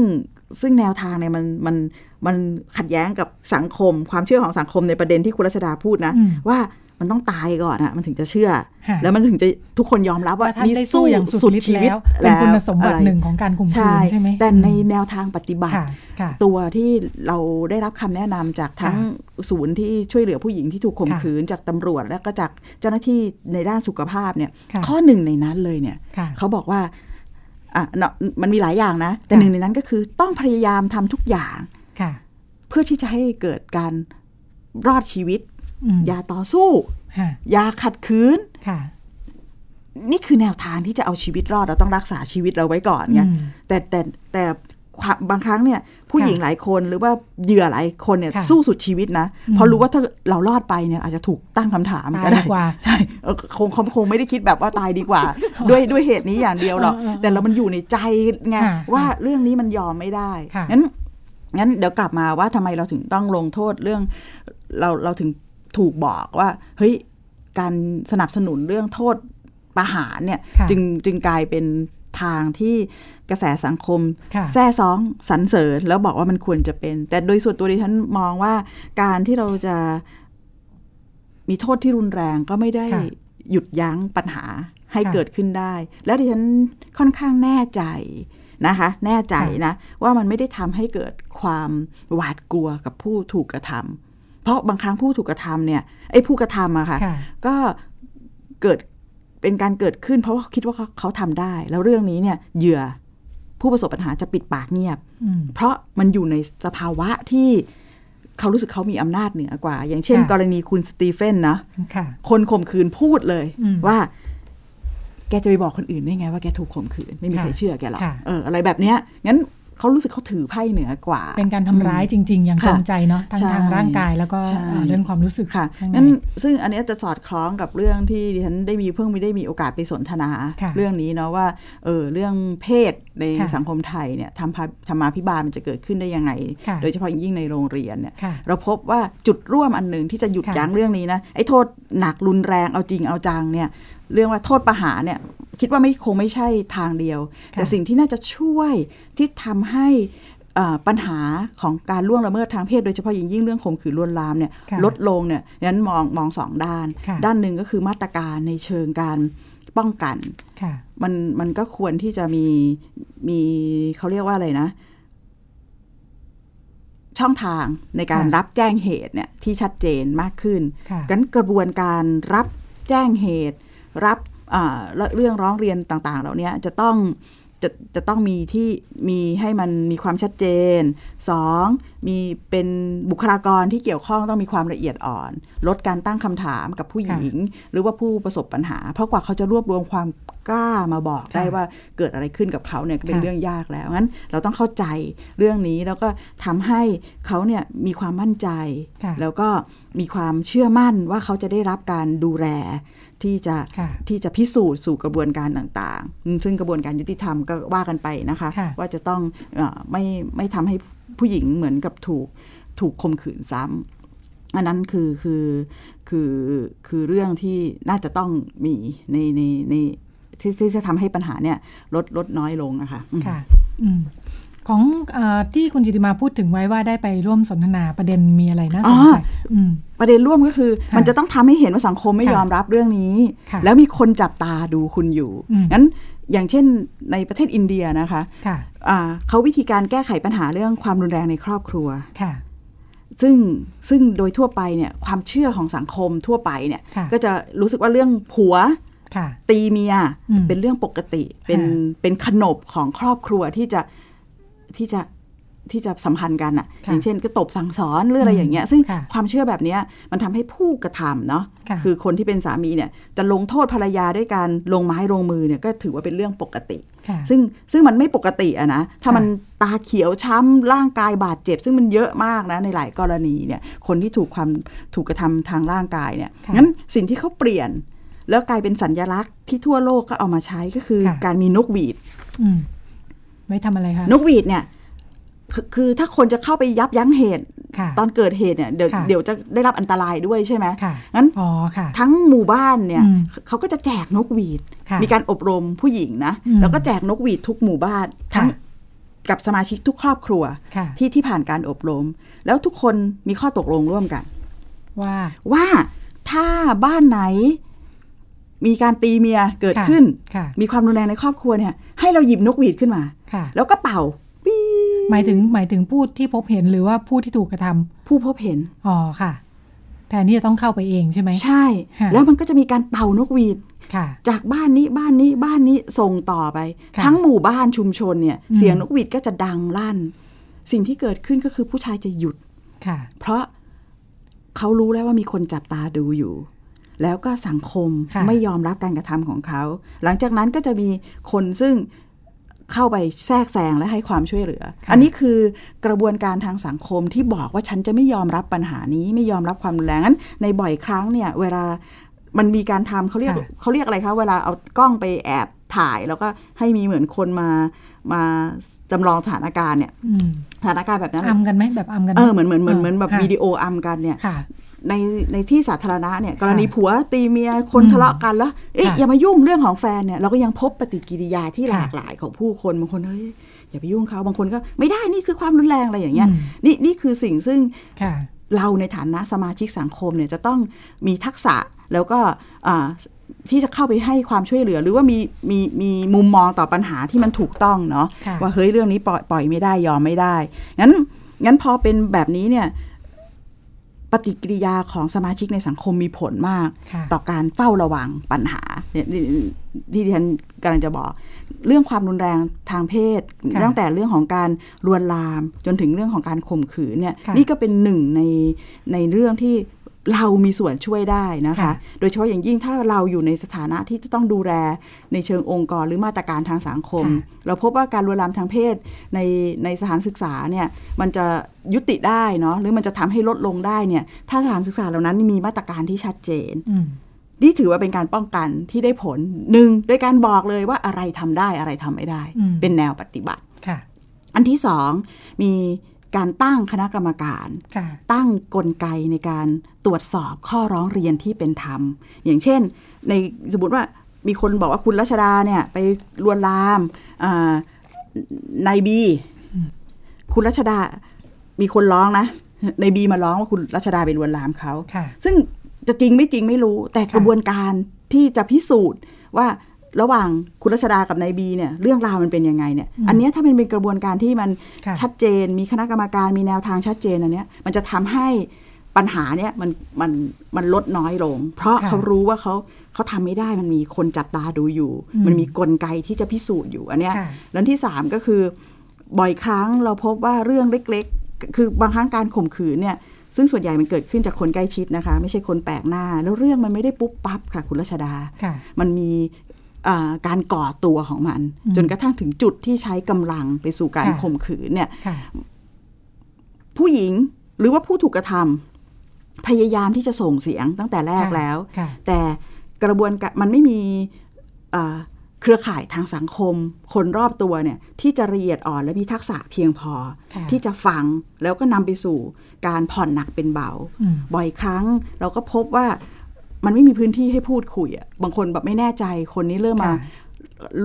ซึ่งแนวทางเนี่ยมันมันมันขัดแย้งกับสังคม ความเชื่อของสังคมในประเด็นที่คุณรัชดาพูดนะอืมว่า มันต้องตายก่อนอะมันถึงจะเชื่อค่ะแล้วมันถึงจะทุกคนยอมรับว่าว่าท่านนี่ได้สู้อย่างสุดฤทธิ์ชีวิตแล้วเป็นคุณสมบัติอะไรหนึ่งของการข่มขืใช่นใช่ไหมแต่ในอืมแนวทางปฏิบัติค่ะค่ะตัวที่เราได้รับคำแนะนำจากทั้งค่ศูนย์ที่ช่วยเหลือผู้หญิงที่ถูกข่มค่ะขืนจากตำรวจ แล้วก็จากเจ้าหน้าที่ในด้านสุขภาพเนี่ยค่ะข้อหนึ่งในนั้นเลยเนี่ยค่ะเขาบอกว่าอะเนาะมันมีหลายอย่างนะ แต่ค่ะหนึ่งในนั้นก็คือต้องพยายามทำทุกอย่างค่ะเพื่อที่จะให้เกิดการรอดชีวิต อืมอย่าต่อสู้ค่ะอย่าขัดขืนค่ะนี่คือแนวทางที่จะเอาชีวิตรอดเราต้องรักษาชีวิตเราไว้ก่อนไงอืมแต่แต่แต่ความบางครั้งเนี่ยผู้ค่ะหญิงหลายคนหรือว่าเหยื่อหลายคนเนี่ยค่ะสู้สุดชีวิตนะอืมเพราะรู้ว่าถ้าเรารอดไปเนี่ยอาจจะถูกตั้งคำถามตายก็ได้ดีกว่าใช่เออคงคงคงไม่ได้คิดแบบว่าตายดีกว่า ด้วยด้วยเหตุนี้อย่างเดียวหรอกเออเออแต่เรามันอยู่ในใจไงค่ะว่าเรื่องนี้มันยอมไม่ได้ค่ะงั้นงั้นเดี๋ยวกลับมาว่าทำไมเราถึงต้องลงโทษเรื่องเราเราถึง ถูกบอกว่าเฮ้ยการสนับสนุนเรื่องโทษประหารเนี่ยค่ะจึงจึงกลายเป็นทางที่กระแสสังคมค่ะแซ่ซ้องสรรเสริญแล้วบอกว่ามันควรจะเป็น แต่โดยส่วนตัวดิฉันมองว่าการที่เราจะมีโทษที่รุนแรงก็ไม่ได้ค่ะหยุดยั้งปัญหาให้ค่ะเกิดขึ้นได้ แล้วดิฉันค่อนข้างแน่ใจนะคะ แน่ใจนะ ว่ามันไม่ได้ทำให้เกิดความหวาดกลัวกับผู้ถูกกระทำเพ ราะบางครั้งผู้ถูกกระทำเนี่ยไอ้ผู้กระทำอะค่ะค่ะก็เกิดเป็นการเกิดขึ้นเพราะว่าคิดว่าเขาเขาทำได้ แล้วเรื่องนี้เนี่ยเหยื่อผู้ประสบปัญหาจะปิดปากเงียบอืมเพราะมันอยู่ในสภาวะที่เขารู้สึกเขามีอำนาจเหนือกว่า อย่างเช่นค่ะกรณีคุณสตีเฟนนะค่ะคนข่มขืนพูดเลยอืมว่า แกจะไปบอกคนอื่นได้ไงว่าแกถูกข่มขืน ไม่มีค่ะใครเชื่อแกหรอกค่ะเอออะไรแบบเนี้ยงั้น เขารู้สึกเขาถือไพ่เหนือกว่า เป็นการทำร้ายจริง ๆ อย่างค่ะตรงใจเนาะทั้งใช่ทางร่างกายแล้วก็ใช่เอ่อเรื่องความรู้สึกค่ะข้างในนั้นซึ่งอันเนี้ยจะสอดคล้องกับเรื่องที่ดิฉันได้มีเพิ่งไม่ได้มีโอกาสไปสนทนาค่ะเรื่องนี้เนาะว่าเออเรื่องเพศในค่ะสังคมไทยเนี่ยทำพาธรรมาภิบาลมันจะเกิดขึ้นได้ยังไงค่ะโดยเฉพาะอย่างยิ่งในโรงเรียนเนี่ยค่ะเราพบว่าจุดร่วมอันหนึ่งที่จะหยุดค่ะยั้งเรื่องนี้นะไอ้โทษหนักรุนแรงเอาจริงเอาจังเนี่ย เรื่องว่าโทษประหารเนี่ยคิดว่าไม่คงไม่ใช่ทางเดียว แต่สิ่งที่น่าจะช่วยที่ทำให้เอ่อปัญหาของการล่วงละเมิดทางเพศโดยเฉพาะอย่างยิ่งเรื่องข่มขืนลวนลามเนี่ยค่ะลดลงเนี่ยนั้นมองมองสองด้านค่ะด้านหนึ่งก็คือมาตรการในเชิงการป้องกันค่ะมันมันก็ควรที่จะมีมีเขาเรียกว่าอะไรนะ ช่องทางในการค่ะรับแจ้งเหตุเนี่ยที่ชัดเจนมากขึ้นค่ะกันกระบวนการรับแจ้งเหตุ รับอ่าเรื่องร้องเรียนต่างๆ เหล่านี้จะต้องจะจะต้องมีที่มีให้มันมีความชัดเจนสองมีเป็นบุคลากรที่เกี่ยวข้องต้องมีความละเอียดอ่อน ลดการตั้งคำถามกับผู้หญิง หรือว่าผู้ประสบปัญหา เพราะกว่าเขาจะรวบรวมความกล้ามาบอกได้ค่ะว่าเกิดอะไรขึ้นกับเขาเนี่ยก็เป็นค่ะเรื่องยากแล้วงั้นเราต้องเข้าใจเรื่องนี้แล้วก็ทำให้เขาเนี่ยมีความมั่นใจค่ะแล้วก็มีความเชื่อมั่นว่าเขาจะได้รับการดูแล ที่จะค่ะที่จะพิสูจน์สู่กระบวนการต่างๆอืมซึ่งกระบวนการยุติธรรมก็ว่ากันไปนะคะค่ะว่าจะต้องเออไม่ไม่ทำให้ผู้หญิงเหมือนกับถูกถูกข่มขืนซ้ำอันนั้นคือคือคือคือเรื่องที่น่าจะต้องมีในในในที่ที่จะทำให้ปัญหาเนี่ยลดลดน้อยลงนะคะอืมค่ะอืม ของอาที่คุณจิติมาพูดถึงไว้ว่าได้ไปร่วมสนทนาประเด็นมีอะไรน่าสนใจอ๋ออืมประเด็นร่วมก็คือค่ะมันจะต้องทำให้เห็นว่าสังคมไม่ค่ะยอมรับเรื่องนี้ค่ะแล้วมีคนจับตาดูคุณอยู่อืมงั้นอย่างเช่นในประเทศอินเดียนะคะค่ะอ่าเขาวิธีการแก้ไขปัญหาเรื่องความรุนแรงในครอบครัวค่ะซึ่งซึ่งโดยทั่วไปเนี่ยความเชื่อของสังคมทั่วไปเนี่ยค่ะก็จะรู้สึกว่าเรื่องผัวค่ะตีเมียอืมเป็นเรื่องปกติเป็นค่ะเป็นขนบของครอบครัวที่จะ ที่จะที่จะสัมพันธ์กันอะค่ะ อย่างเช่นก็ตบสั่งสอนหรืออะไรอย่างเงี้ย ซึ่งค่ะความเชื่อแบบเนี้ยมันทำให้ผู้กระทำเนาะค่ะคือคนที่เป็นสามีเนี่ยจะลงโทษภรรยาด้วยการลงไม้ลงมือเนี่ยก็ถือว่าเป็นเรื่องปกติค่ะซึ่งซึ่งมันไม่ปกติอะนะถ้าค่ะมันตาเขียวช้ำร่างกายบาดเจ็บ ซึ่งมันเยอะมากนะในหลายกรณีเนี่ยคนที่ถูกความถูกกระทำทางร่างกายเนี่ยค่ะงั้นสิ่งที่เขาเปลี่ยน แล้วกลายเป็นสัญญลักษณ์ที่ทั่วโลกก็เอามาใช้ก็คือค่ะการมีนกหวีดอืม ไว้ทำอะไรคะนกหวีดเนี่ยคือคือถ้าคนจะเข้าไปยับยั้งเหตุค่ะตอนเกิดเหตุเนี่ยเดี๋ยวค่ะเดี๋ยวจะได้รับอันตรายด้วยใช่ไหมค่ะงั้นอ๋อค่ะทั้งหมู่บ้านเนี่ยอืมเขาก็จะแจกนกหวีดค่ะมีการอบรมผู้หญิงนะอืมแล้วก็แจกนกหวีดทุกหมู่บ้านทั้งค่ะกับสมาชิกทุกครอบครัวค่ะที่ที่ผ่านการอบรม แล้วทุกคนมีข้อตกลงร่วมกัน ว่าว่าถ้าบ้านไหน มีการตีเมียเกิดค่ะขึ้นค่ะมีความรุนแรงในครอบครัวเนี่ย ให้เราหยิบนกหวีดขึ้นมาค่ะแล้วก็เป่าปี๊หมายถึงหมายถึงผู้ที่พบเห็นหรือว่าผู้ที่ถูกกระทำผู้พบเห็น อ๋อค่ะ แทนที่จะต้องเข้าไปเองใช่ไหม ใช่ค่ะแล้วมันก็จะมีการเป่านกหวีดค่ะจากบ้านนี้บ้านนี้บ้านนี้ส่งต่อไปค่ะทั้งหมู่บ้านชุมชนเนี่ยอืมเสียงนกหวีดก็จะดังลั่น สิ่งที่เกิดขึ้นก็คือผู้ชายจะหยุด ค่ะ เพราะเขารู้แล้วว่ามีคนจับตาดูอยู่ แล้วก็สังคมค่ะไม่ยอมรับการกระทำของเขา หลังจากนั้นก็จะมีคนซึ่งเข้าไปแทรกแซงและให้ความช่วยเหลือค่ะอันนี้คือกระบวนการทางสังคมที่บอกว่าฉันจะไม่ยอมรับปัญหานี้ไม่ยอมรับความรุนแรงนั้นในบ่อยครั้งเนี่ยเวลามันมีการทำเขาเรียกค่ะเขาเรียกอะไรคะเวลาเอากล้องไปแอบถ่ายแล้วก็ให้มีเหมือนคนมามาจำลองสถานการณ์เนี่ยอืมสถานการณ์แบบนั้นอำกันไหมแบบอำกันไหมเออเหมือนเหมือนเหมือนเหมือนแบบค่ะวิดีโออัมกันเนี่ยค่ะ ในในที่สาธารณะเนี่ยกรณีค่ะผัวตีเมียคนอืมทะเลาะกันแล้วเอ๊ะค่ะอย่ามายุ่งเรื่องของแฟนเนี่ยเราก็ยังพบปฏิกิริยาที่ค่ะหลากหลายของผู้คนบางคนเฮ้ยอย่าไปยุ่งเขาบางคนก็ไม่ได้นี่คือความรุนแรงอะไรอย่างเงี้ยอืมนี่นี่คือสิ่งซึ่งค่ะเราในฐานะสมาชิกสังคมเนี่ยจะต้องมีทักษะแล้วก็อ่าที่จะเข้าไปให้ความช่วยเหลือ หรือว่ามีมีมีมุมมองต่อปัญหาที่มันถูกต้องเนาะค่ะว่าเฮ้ยเรื่องนี้ปล่อยปล่อยไม่ได้ยอมไม่ได้งั้นงั้นพอเป็นแบบนี้เนี่ย ปฏิกิริยาของสมาชิกในสังคมมีผลมากค่ะต่อการเฝ้าระวังปัญหาเนี่ยที่ที่ดิฉันกำลังจะบอก เรื่องความรุนแรงทางเพศค่ะตั้งแต่เรื่องของการลวนลามจนถึงเรื่องของการข่มขืนเนี่ยค่ะนี่ก็เป็นหนึ่งในในเรื่องที่ เรามีส่วนช่วยได้นะคะค่ะโดยเฉพาะอย่างยิ่งถ้าเราอยู่ในสถานะที่จะต้องดูแลในเชิงองค์กรหรือมาตรการทางสังคมค่ะเราพบว่าการลวนลามทางเพศในในสถานศึกษาเนี่ยมันจะยุติได้เนาะหรือมันจะทำให้ลดลงได้เนี่ยถ้าสถานศึกษาเหล่านั้นมีมาตรการที่ชัดเจนอืมนี่ถือว่าเป็นการป้องกันที่ได้ผลหนึ่งโดยการบอกเลยว่าอะไรทำได้อะไรทำไม่ได้อืมเป็นแนวปฏิบัติค่ะ อันที่สองมี การตั้งคณะกรรมการค่ะตั้งกลไกในการตรวจสอบข้อร้องเรียนที่เป็นธรรม อย่างเช่น ในสมมติว่ามีคนบอกว่าคุณรัชดาเนี่ยไปลวนลามอ่านายบี คุณรัชดามีคนร้องนะนายบีมาร้องว่าคุณรัชดาไปลวนลามเขาค่ะซึ่งจะจริงไม่จริงไม่รู้ แต่ค่ะกระบวนการที่จะพิสูจน์ว่า ระหว่างคุณรัชดากับนายบีเนี่ยเรื่องราวมันเป็นยังไงเนี่ยอันเนี้ยถ้าเป็นเป็นกระบวนการที่มันค่ะชัดเจน มีคณะกรรมการมีแนวทางชัดเจนอันเนี้ยมันจะทำให้ปัญหาเนี่ยมันมันมันลดน้อยลง เพราะค่ะเขารู้ว่าเขาเขาทำไม่ได้มันมีคนจับตาดูอยู่อืมมันมีกลไกที่จะพิสูจน์อยู่อันเนี้ยค่ะแล้วที่สามก็คือบ่อยครั้งเราพบว่าเรื่องเล็กๆ คือบางครั้งการข่มขืนเนี่ยซึ่งส่วนใหญ่มันเกิดขึ้นจากคนใกล้ชิดนะคะ ไม่ใช่คนแปลกหน้า แล้วเรื่องมันไม่ได้ปุ๊บปั๊บค่ะ คุณรัชดาค่ะมันมีอ่า การก่อตัวของมันอืมจนกระทั่งถึงจุดที่ใช้กำลังไปสู่การค่ะข่มขืนเนี่ยค่ะผู้หญิงหรือว่าผู้ถูกกระทำพยายามที่จะส่งเสียงตั้งแต่แรกค่ะแล้วค่ะแต่กระบวนการมันไม่มีอ่าเครือข่ายทางสังคม คนรอบตัวเนี่ยที่จะละเอียดอ่อนและมีทักษะเพียงพอค่ะที่จะฟังแล้วก็นำไปสู่การผ่อนหนักเป็นเบาอืมบ่อยครั้งเราก็พบว่า มันไม่มีพื้นที่ให้พูดคุยอะบางคนแบบไม่แน่ใจคนนี้เริ่มมาค่ะ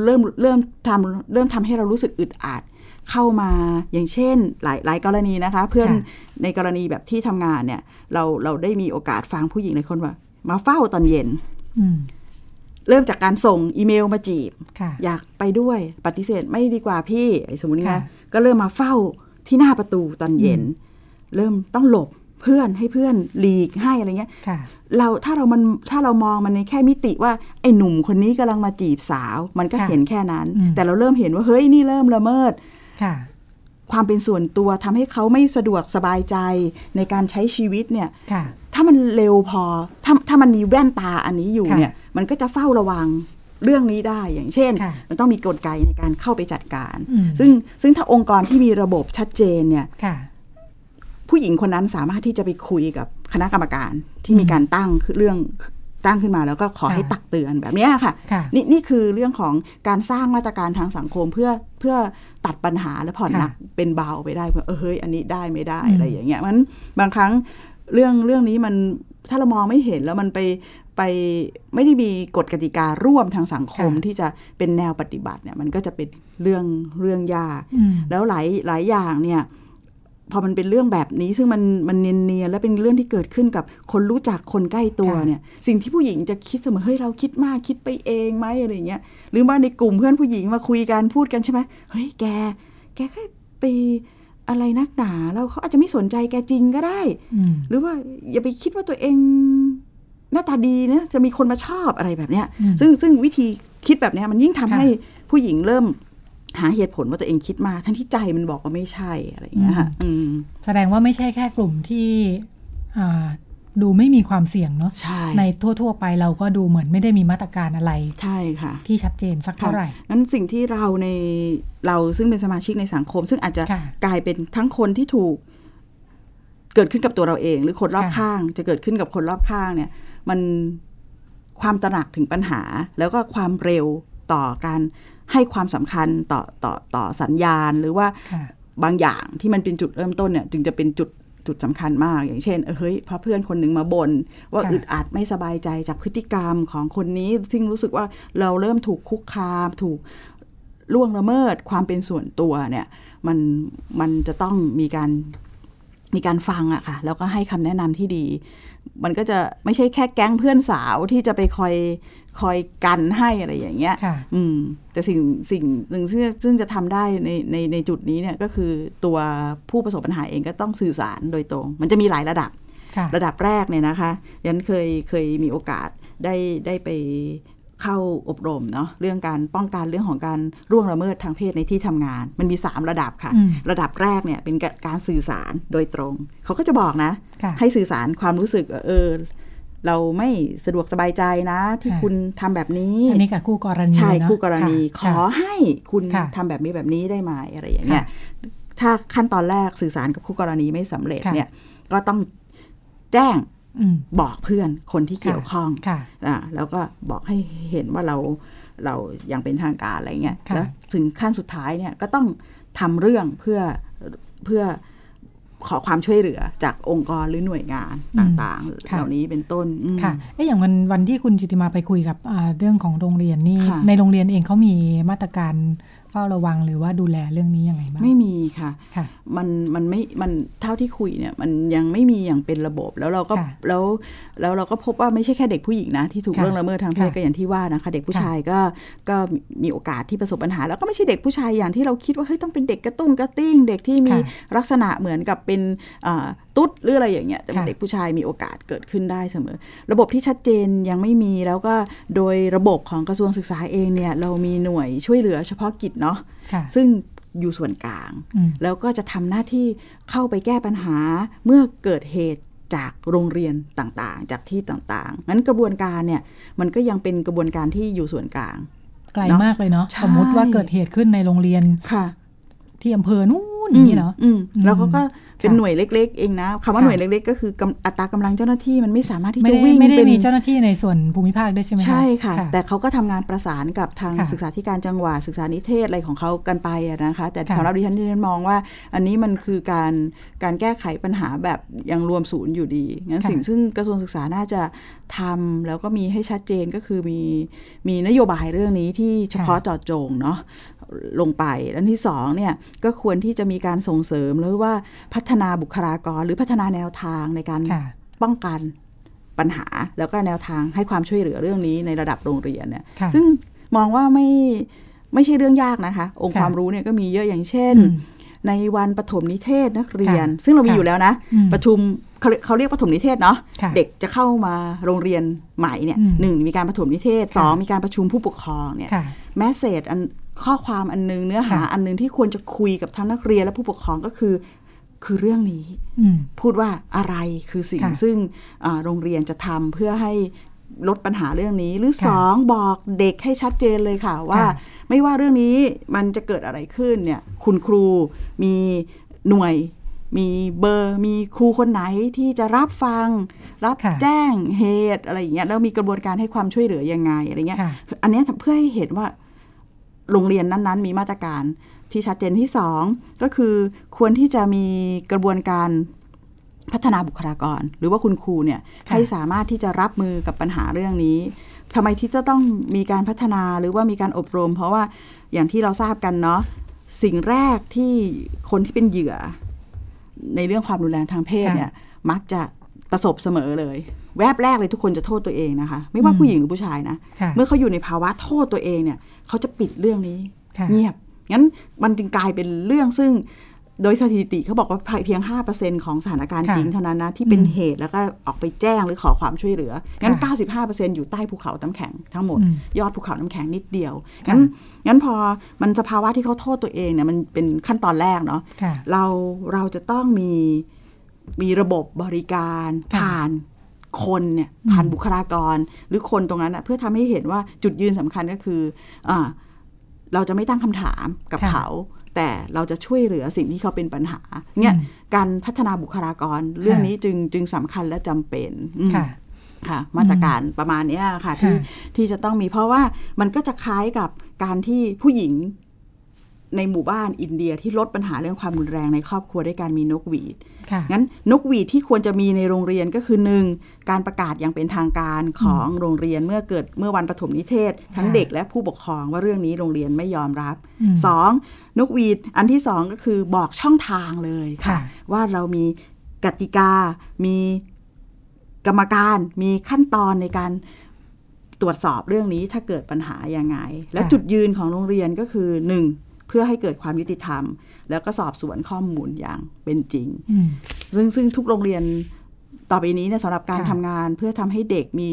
เริ่มเริ่มทำเริ่มทำให้เรารู้สึกอึดอัดเข้ามาอย่างเช่นหลายหลายกรณีนะคะ เพื่อนค่ะในกรณีแบบที่ทำงานเนี่ย เราเราได้มีโอกาสฟังผู้หญิงหลายคนว่า มาเฝ้าตอนเย็นอืมเริ่มจากการส่งอีเมลมาจีบค่ะอยากไปด้วยปฏิเสธไม่ดีกว่าพี่ไอ้สมมติค่ะนะก็เริ่มมาเฝ้าที่หน้าประตูตอนเย็น เริ่มต้องหลบเพื่อนให้เพื่อนหลีกให้อะไรเงี้ยค่ะเราถ้าเรามันถ้าเรามองมันในแค่มิติว่าไอ้หนุ่มคนนี้กำลังมาจีบสาว มันก็ค่ะเห็นแค่นั้นอืมแต่เราเริ่มเห็นว่าเฮ้ยนี่เริ่มละเมิดค่ะความเป็นส่วนตัวทำให้เขาไม่สะดวกสบายใจในการใช้ชีวิตเนี่ยค่ะถ้ามันเร็วพอถ้าถ้ามันมีแว่นตาอันนี้อยู่ค่ะเนี่ย มันก็จะเฝ้าระวังเรื่องนี้ได้อย่างเช่นค่ะมันต้องมีกลไกในการเข้าไปจัดการอืมซึ่งซึ่งถ้าองค์กรที่มีระบบชัดเจนเนี่ยค่ะ ผู้หญิงคนนั้นสามารถที่จะไปคุยกับคณะกรรมการที่อืมมีการตั้งเรื่องตั้งขึ้นมาแล้วก็ขอค่ะให้ตักเตือนแบบเนี้ยค่ะค่ะนี่นี่คือเรื่องของการสร้างมาตรการทางสังคมเพื่อเพื่อตัดปัญหาและผ่อนค่ะหนักเป็นเบาไปได้เออเฮ้ยอันนี้ได้ไม่ได้อืมอะไรอย่างเงี้ยมันบางครั้งเรื่องเรื่องนี้มันถ้าเรามองไม่เห็นแล้วมันไปไปไม่ได้มีกฎกติการ่วมทางสังคมที่จะเป็นแนวปฏิบัติเนี่ยมันก็จะเป็นเรื่องเรื่องยากอืมแล้วหลายหลายอย่างเนี่ย พอมันเป็นเรื่องแบบนี้ซึ่งมันมันเนียนๆและเป็นเรื่องที่เกิดขึ้นกับคนรู้จักคนใกล้ตัวค่ะเนี่ย สิ่งที่ผู้หญิงจะคิดเสมอเฮ้ยเราคิดมากคิดไปเองไหมอะไรอย่างเงี้ยหรือว่าในกลุ่มเพื่อนผู้หญิงมาคุยกันพูดกันใช่ไหมเฮ้ยแก แกแค่ไปอะไรนักหนาแล้วเขาอาจจะไม่สนใจแกจริงก็ได้อืมหรือว่าอย่าไปคิดว่าตัวเองหน้าตาดีนะจะมีคนมาชอบอะไรแบบเนี้ยอืมซึ่งซึ่งวิธีคิดแบบเนี้ยมันยิ่งทำค่ะให้ผู้หญิงเริ่ม หาเหตุผลว่าตัวเองคิดมาก ทั้งที่ใจมันบอกว่าไม่ใช่อะไรอย่างเงี้ยค่ะอืมแสดงว่าไม่ใช่แค่กลุ่มที่อ่าดูไม่มีความเสี่ยงเนาะใช่ในทั่ว ๆ ไปเราก็ดูเหมือนไม่ได้มีมาตรการอะไร ใช่ค่ะ ที่ชัดเจนสักเท่าไหร่งั้นสิ่งที่เราในเราซึ่งเป็นสมาชิกในสังคม ซึ่งอาจจะค่ะกลายเป็นทั้งคนที่ถูก เกิดขึ้นกับตัวเราเอง หรือคนรอบค่ะข้าง จะเกิดขึ้นกับคนรอบข้างเนี่ย มันความตระหนักถึงปัญหา แล้วก็ความเร็วต่อการ ให้ความสำคัญต่อต่อต่อสัญญาณ หรือว่าค่ะบางอย่างที่มันเป็นจุดเริ่มต้นเนี่ยจึงจะเป็นจุดจุดสำคัญมาก อย่างเช่นเออเฮ้ยพอเพื่อนคนหนึ่งมาบน่นว่าค่ะอึดอัดไม่สบายใจจากพฤติกรรมของคนนี้ ซึ่งรู้สึกว่าเราเริ่มถูกคุกคาม ถูกล่วงละเมิดความเป็นส่วนตัวเนี่ยมันมันจะต้องมีการมีการฟังอะค่ะ แล้วก็ให้คำแนะนำที่ดี มันก็จะไม่ใช่แค่แก๊งเพื่อนสาวที่จะไปคอย คอยกันให้อะไรอย่างเงี้ยค่ะอืมแต่สิ่งสิ่งหนึ่งซึ่งซึ่งจะทำได้ในในในจุดนี้เนี่ยก็คือตัวผู้ประสบปัญหาเองก็ต้องสื่อสารโดยตรง มันจะมีหลายระดับค่ะระดับแรกเนี่ยนะคะยันเคยเคยมีโอกาสได้ได้ไปเข้าอบรมเนาะเรื่องการป้องกันเรื่องของการร่วงละเมิดทางเพศในที่ทำงาน มันมี 3 ระดับค่ะอืมระดับแรกเนี่ยเป็นการสื่อสารโดยตรง เขาก็จะบอกนะค่ะให้สื่อสารความรู้สึกว่าเออ เราไม่สะดวกสบายใจนะ ที่ค่ะคุณทำแบบนี้อันนี้กับคู่กรณีใช่เนอะคู่กรณีค่ะขอให้คุณค่ะทำแบบนี้แบบนี้ได้ไหมอะไรอย่างเงี้ยค่ะถ้าขั้นตอนแรกสื่อสารกับคู่กรณีไม่สำเร็จค่ะเนี่ย ก็ต้องแจ้งอืมบอกเพื่อนคนที่เกี่ยวข้องค่ะอ่าแล้วก็บอกให้เห็นว่าเราเราอย่างเป็นทางการอะไรเงี้ยค่ะแล้วถึงขั้นสุดท้ายเนี่ยก็ต้องทำเรื่องเพื่อเพื่อ ขอความช่วยเหลือจากองค์กรหรือหน่วยงานต่างๆค่ะเหล่านี้เป็นต้นอืมค่ะเอ๊ะอย่างวันวันที่คุณจิติมาไปคุยกับอ่าเรื่องของโรงเรียนนี่ค่ะในโรงเรียนเองเขามีมาตรการ เฝ้าระวังหรือว่าดูแลเรื่องนี้ยังไงบ้างไม่มีค่ะค่ะมันมันไม่มันเท่าที่คุยเนี่ยมันยังไม่มีอย่างเป็นระบบแล้วเราก็ค่ะแล้วแล้วเราก็พบว่าไม่ใช่แค่เด็กผู้หญิงนะ ที่ถูกค่ะเรื่องละเมิดทางเพศค่ะก็อย่างที่ว่านะคะ เด็กผู้ค่ะชายก็ก็มีโอกาสที่ประสบปัญหา แล้วก็ไม่ใช่เด็กผู้ชายอย่างที่เราคิดว่าเฮ้ยต้องเป็นเด็กกระตุ้งกระติ้ง เด็กที่มีค่ะลักษณะเหมือนกับเป็นอ่า ตุ๊ดหรืออะไรอย่างเงี้ยแต่เป็นค่ะเด็กผู้ชายมีโอกาสเกิดขึ้นได้เสมอ ระบบที่ชัดเจนยังไม่มีแล้วก็โดยระบบของกระทรวงศึกษาเองเนี่ยเรามีหน่วยช่วยเหลือเฉพาะกิจเนาะค่ะซึ่งอยู่ส่วนกลางอืมแล้วก็จะทำหน้าที่เข้าไปแก้ปัญหาเมื่อเกิดเหตุจากโรงเรียนต่างๆ จากที่ต่างๆ งั้นกระบวนการเนี่ยมันก็ยังเป็นกระบวนการที่อยู่ส่วนกลาง ไกลเนอะมากเลยเนาะใช่สมมุติว่าเกิดเหตุขึ้นในโรงเรียน ค่ะ ที่อำเภอนู่นอย่างนี้เนาะอืมอืมแล้วเขาก็ เป็นค่ะหน่วยเล็ก ๆ เองนะคำว่าค่ะหน่วยเล็ก ๆ ก็คือกำอัตรากำลังเจ้าหน้าที่มันไม่สามารถที่ไม่จะได้วิ่งไม่ได้เป็นมีเจ้าหน้าที่ในส่วนภูมิภาคด้วยใช่ไหมคะใช่ค่ะ แต่แต่เขาก็ทำงานประสานกับทางค่ะศึกษาธิการจังหวัดศึกษานิเทศอะไรของเขากันไปอะนะคะ แต่ค่ะสำหรับดิฉันดิฉันมองว่า อันนี้มันคือการการแก้ไขปัญหาแบบยังรวมศูนย์อยู่ดีงั้นค่ะสิ่งซึ่งกระทรวงศึกษาน่าจะทำแล้วก็มีให้ชัดเจนก็คือมีมีนโยบายเรื่องนี้ที่เฉพาะเจาะจงเนาะ ลงไปและที่สองเนี่ยก็ควรที่จะมีการส่งเสริมหรือว่าพัฒนาบุคลากรหรือพัฒนาแนวทางในการค่ะป้องกันปัญหา แล้วก็แนวทางให้ความช่วยเหลือเรื่องนี้ในระดับโรงเรียนเนี่ยค่ะซึ่งมองว่าไม่ไม่ใช่เรื่องยากนะคะ องค์ค่ะความรู้เนี่ยก็มีเยอะอย่างเช่นอืมในวันปฐมนิเทศนักเรียนค่ะซึ่งเรามีค่ะอยู่แล้วนะอืมประชุมเขาเขาเรียกปฐมนิเทศเนาะค่ะเด็กจะเข้ามาโรงเรียนใหม่เนี่ยอืมหนึ่งมีการปฐมนิเทศค่ะสองมีการประชุมผู้ปกครองเนี่ยค่ะแมสเซจอัน ข้อความอันนึงเนื้อหาค่ะอันนึงที่ควรจะคุยกับทั้งนักเรียนและผู้ปกครองก็คือ คือเรื่องนี้อืมพูดว่าอะไรคือสิ่งค่ะซึ่งอ่าโรงเรียนจะทำเพื่อให้ลดปัญหาเรื่องนี้ หรือค่ะสองบอกเด็กให้ชัดเจนเลยค่ะว่าค่ะไม่ว่าเรื่องนี้มันจะเกิดอะไรขึ้นเนี่ย คุณครูมีหน่วยมีเบอร์มีครูคนไหนที่จะรับฟัง รับค่ะแจ้งเหตุอะไรอย่างเงี้ยแล้วมีกระบวนการให้ความช่วยเหลือยังไงอะไรเงี้ยค่ะอันเนี้ยเพื่อให้เห็นว่า โรงเรียนนั้นๆ มีมาตรการที่ชัดเจนที่สองก็คือควรที่จะมีกระบวนการพัฒนาบุคลากร หรือว่าคุณครูเนี่ยค่ะให้สามารถที่จะรับมือกับปัญหาเรื่องนี้ทำไมที่จะต้องมีการพัฒนาหรือว่ามีการอบรม เพราะว่าอย่างที่เราทราบกันเนาะสิ่งแรกที่คนที่เป็นเหยื่อ ในเรื่องความรุนแรงทางเพศค่ะเนี่ย มักจะประสบเสมอเลย แวบแรกเลยทุกคนจะโทษตัวเองนะคะ ไม่ว่าอืมผู้หญิงหรือผู้ชายนะค่ะเมื่อเขาอยู่ในภาวะโทษตัวเองเนี่ย เขาจะปิดเรื่องนี้ค่ะเงียบ งั้นมันจึงกลายเป็นเรื่องซึ่งโดยสถิติเขาบอกว่าเพียง 5%ของสถานการณ์ค่ะจริงเท่านั้นนะ ที่เป็นอืมเหตุแล้วก็ออกไปแจ้งหรือขอความช่วยเหลือ งั้นค่ะ95%อยู่ใต้ภูเขาน้ำแข็งทั้งหมดอืมยอดภูเขาน้ำแข็งนิดเดียวค่ะงั้นงั้นพอมันสภาวะที่เขาโทษตัวเองเนี่ยมันเป็นขั้นตอนแรกเนาะค่ะเราเราจะต้องมีมีระบบบริการค่ะผ่าน คนเนี่ยอืมผ่านบุคลากรหรือคนตรงนั้นนะเพื่อทำให้เห็นว่าจุดยืนสำคัญก็คืออาเราจะไม่ตั้งคำถามกับค่ะเขา แต่เราจะช่วยเหลือสิ่งที่เขาเป็นปัญหาเนี่ยอืมการพัฒนาบุคลากรเรื่องค่ะนี้จึงจึงสำคัญและจำเป็นอืมค่ะค่ะมาตรการประมาณเนี้ยค่ะที่ค่ะที่จะต้องมีเพราะว่ามันก็จะคล้ายกับการที่ผู้หญิง ในหมู่บ้านอินเดียที่ลดปัญหาเรื่องความรุนแรงในครอบครัวด้วยการมีนกหวีดค่ะงั้นนกหวีดที่ควรจะมีในโรงเรียนก็คือหนึ่งการประกาศอย่างเป็นทางการของโรงเรียนเมื่อเกิดเมื่อวันปฐมนิเทศ ทั้งค่ะเด็กและผู้ปกครองว่าเรื่องนี้โรงเรียนไม่ยอมรับอืมสองนกหวีดอันที่สองก็คือบอกช่องทางเลยค่ะค่ะ ว่าเรามีกติกา มีกรรมการมีขั้นตอนในการตรวจสอบเรื่องนี้ถ้าเกิดปัญหายังไง และค่ะจุดยืนของโรงเรียนก็คือหนึ่งเพื่อให้เกิดความยุติธรรม แล้วก็สอบสวนข้อมูลอย่างเป็นจริงอืมซึ่งซึ่งทุกโรงเรียนต่อไปนี้เนี่ยสำหรับการค่ะทำงานเพื่อทำให้เด็กมี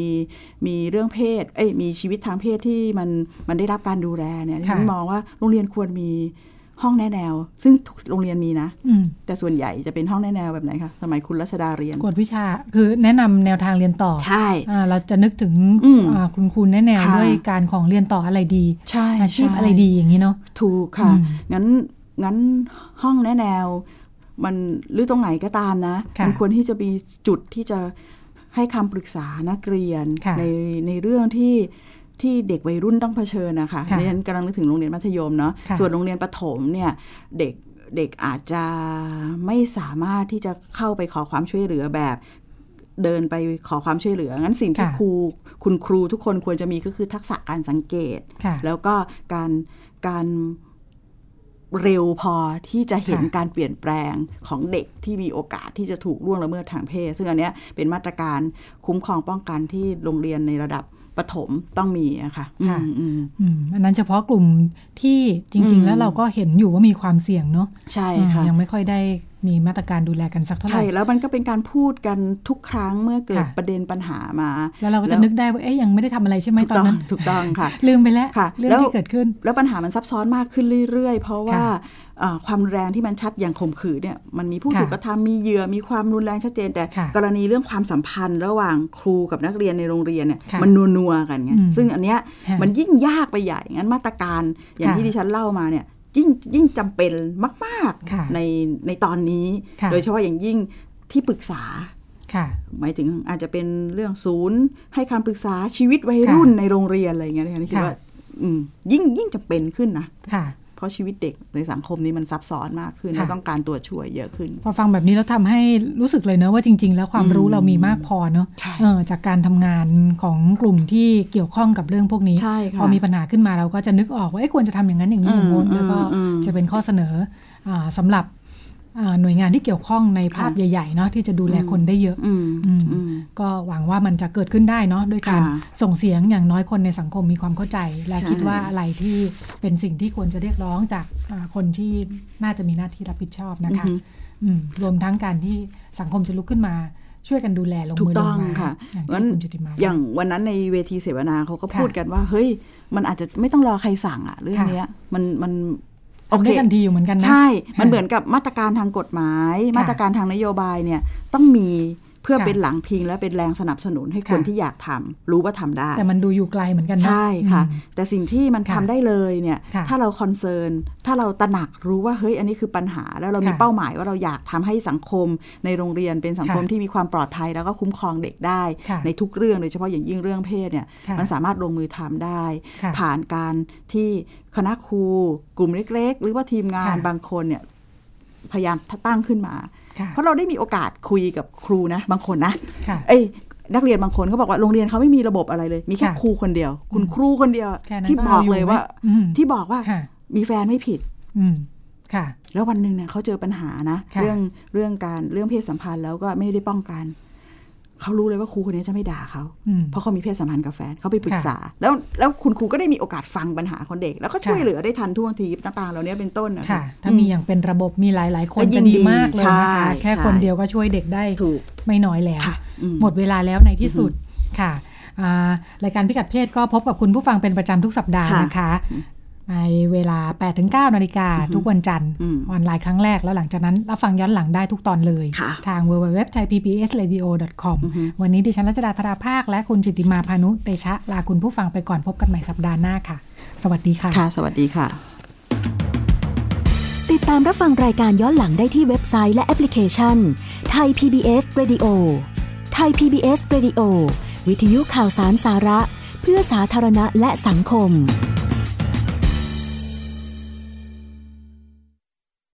มีเรื่องเพศ เอ้ยมีชีวิตทางเพศที่มันมันได้รับการดูแลเนี่ยค่ะฉันมองว่าโรงเรียนควรมี ห้องแนะแนว ซึ่งทุกโรงเรียนมีนะอืมแต่ส่วนใหญ่จะเป็นห้องแนะแนวแบบไหนคะสมัยคุณรัชดาเรียนกวดวิชา คือแนะนำแนวทางเรียนต่อใช่อ่าเราจะนึกถึงอืมอ่าคุณครูแนะแนวค่ะด้วยการของเรียนต่ออะไรดีใช่อาชีพใอะไรดีอย่างนี้เนาะถูกค่ะอืมงั้นงั้นห้องแนะแนว มันหรือตรงไหนก็ตามนะค่ะมัควรที่จะมีจุดที่จะให้คำปรึกษานักเรียนค่ะในในเรื่องที่ ที่เด็กวัยรุ่นต้องเผชิญนะคะค่ะนี่ฉันกำลังนึกถึงโรงเรียนมัธยมเนาะค่ะส่วนโรงเรียนประถมเนี่ยเด็กเด็กอาจจะไม่สามารถที่จะเข้าไปขอความช่วยเหลือแบบเดินไปขอความช่วยเหลือ งั้นสิ่งที่ค่ะครูคุณครูทุกคนควรจะมีก็คือทักษะการสังเกตค่ะแล้วก็การการเร็วพอที่จะเห็นค่ะการเปลี่ยนแปลงของเด็กที่มีโอกาสที่จะถูกล่วงละเมิดทางเพศ ซึ่งอันเนี้ยเป็นมาตรการคุ้มครองป้องกันที่โรงเรียนในระดับ ประถมต้องมีอะค่ะค่ะอืมอืมอืมอันนั้นเฉพาะกลุ่มที่จริงอืๆมแล้วเราก็เห็นอยู่ว่ามีความเสี่ยงเนาะใช่อืมค่ะยังไม่ค่อยได้มีมาตรการดูแลกันสักเท่าไหใช่ร่แล้วมันก็เป็นการพูดกันทุกครั้งเมื่อเกิดค่ะประเด็นปัญหามา แล้วเราก็แล้จะวนึกได้ว่าเอ๊ยยังไม่ได้ทำอะไรใช่ไหมถูกตอนต้องนั้นถูกต้องค่ะ ลืมไปแล้วค่ะเรื่องแล้วที่เกิดขึ้น แล้วปัญหามันซับซ้อนมากขึ้นเรื่อยๆ เพราะว่า ค่ะเอ่อความรุนแรงที่มันชัดอย่างข่มขืนเนี่ยมันมีผู้ค่ะถูกกระทำมีเหยื่อมีความรุนแรงชัดเจน แต่ค่ะกรณีเรื่องความสัมพันธ์ระหว่างครูกับนักเรียนในโรงเรียนเนี่ยค่ะมันนัวๆกันไงอืมซึ่งอันเนี้ยค่ะมันยิ่งยากไปใหญ่งั้นมาตรการอย่างค่ะที่ดิฉันเล่ามาเนี่ยยิ่งยิ่งจำเป็นมากค่ะๆในในตอนนี้ค่ะโดยเฉพาะอย่างยิ่งที่ปรึกษาค่ะหมายถึงอาจจะเป็นเรื่องศูนย์ ให้คำปรึกษาชีวิตวัยรุ่นในโรงเรียนอะไรอย่างเงี้ยนะคะนี่คิดค่ะว่าอืมยิ่งยิ่งจะเป็นขึ้นนะค่ะ เพราะชีวิตเด็กในสังคมนี้มันซับซ้อนมากขึ้นค่ะและต้องการตัวช่วยเยอะขึ้น พอฟังแบบนี้แล้วทำให้รู้สึกเลยเนอะว่าจริง ๆ แล้วความรู้อืมเรามีมากพอเนอะใช่เออจากการทำงานของกลุ่มที่เกี่ยวข้องกับเรื่องพวกนี้ใช่ค่ะพอมีปัญหาขึ้นมาเราก็จะนึกออกว่าเอ๊ะควรจะทำอย่างนั้นอย่างนี้อย่างโน้นอืมแล้วก็อืมจะเป็นข้อเสนออาสำหรับอ่า หน่วยงานที่เกี่ยวข้องในภาพค่ะใหญ่ๆเนาะที่จะดูแลคนได้เยอะอืมอืมอืมก็หวังว่ามันจะเกิดขึ้นได้เนาะด้วยการค่ะส่งเสียงอย่างน้อยคนในสังคมมีความเข้าใจ และใช่คิดว่าอะไรที่เป็นสิ่งที่ควรจะเรียกร้องจากอ่าคนที่น่าจะมีหน้าที่รับผิดชอบนะคะอือฮึอืมรวมทั้งการที่สังคมจะลุกขึ้นมาช่วยกันดูแลลงถูมืกอลต้องงมาค่ะอย่างงั้นที่คุณจุติมาอย่างวันนั้นในเวทีเสวนาเขาก็ค่ะพูดกันว่า เฮ้ย มันอาจจะไม่ต้องรอใครสั่งอะเรื่องค่ะเนี้ยมันมันโอ ทำเคได้ทันทีอยู่เหมือนกันนะ ใช่ มันค่ะเหมือนกับมาตรการทางกฎหมายค่ะมาตรการทางนโยบายเนี่ยต้องมี เพื่อค่ะเป็นหลังพิงและเป็นแรงสนับสนุนให้คนค่ะที่อยากทำรู้ว่าทำได้ แต่มันดูอยู่ไกลเหมือนกันนะใช่ค่ะอืมแต่สิ่งที่มันค่ะทำได้เลยเนี่ยค่ะถ้าเราคอนเซิร์นถ้าเราตระหนักรู้ว่าเฮ้ยอันนี้คือปัญหา แล้วเรามีค่ะเป้าหมายว่าเราอยากทำให้สังคมในโรงเรียนเป็นสังคมค่ะที่มีความปลอดภัย แล้วก็คุ้มครองเด็กได้ค่ะในทุกเรื่องโดยเฉพาะอย่างยิ่งเรื่องเพศเนี่ยค่ะมันสามารถลงมือทำได้ค่ะผ่านการที่คณะครูกลุ่มเล็ก ๆ หรือว่าทีมงานค่ะบางคนเนี่ยพยายามตั้งขึ้นมาค่ะ เพราะเราได้มีโอกาสคุยกับครูนะ บางคนนะค่ะเอ้ยนักเรียนบางคนเขาบอกว่าโรงเรียนเขาไม่มีระบบอะไรเลย มีแค่ค่ะครูคนเดียว คุณอืมครูคนเดียวแค่นั้นที่ก็บอกเอาอยู่เลยว่าไหมอืมที่บอกว่าค่ะมีแฟนไม่ผิดอืมค่ะ แล้ววันหนึ่งเนี่ยเขาเจอปัญหานะค่ะเรื่องเรื่องการเรื่องเพศสัมพันธ์แล้วก็ไม่ได้ป้องกัน เขารู้เลยว่าครูคนนี้จะไม่ด่าเขาอืมเพราะเขามีเพศสัมพันธ์กับแฟนเขาไปปรึกค่ะษา แล้วแล้วคุณครูก็ได้มีโอกาสฟังปัญหาของเด็ก แล้วก็ช่วยค่ะเหลือได้ทันท่วงทีต่างๆเหล่านี้เป็นต้นนะค่ะคะถ้ามีอย่างเป็นระบบมีหลาย ๆ คนก็ยิ่จะงดีมากเลยใช่นะคะแค่ใช่คนเดียวก็ช่วยเด็กได้ถูกไม่น้อยแล้วค่ะอืมหมดเวลาแล้วในที่สุดค่ะอ่ารายการพิกัดเพศก็พบกับคุณผู้ฟังเป็นประจำทุกสัปดาห์ค่ะนะคะ ในเวลา 8-9นาฬิกาทุกวันจันทร์อืมออนไลน์ครั้งแรกแล้วหลังจากนั้น รับฟังย้อนหลังได้ทุกตอนเลยค่ะทาง www.thaipbsradio.com อือฮึวันนี้ดิฉันรัชดาธราภาค และคุณจิตติมาพานุเตชะ ลาคุณผู้ฟังไปก่อนพบกันใหม่สัปดาห์หน้าค่ะ สวัสดีค่ะค่ะ สวัสดีค่ะ ติดตามรับฟังรายการย้อนหลังได้ที่เว็บไซต์และแอปพลิเคชันไทย PBS Radio ไทย PBS Radio วิทยุข่าวสารสาระ เพื่อสาธารณะและสังคม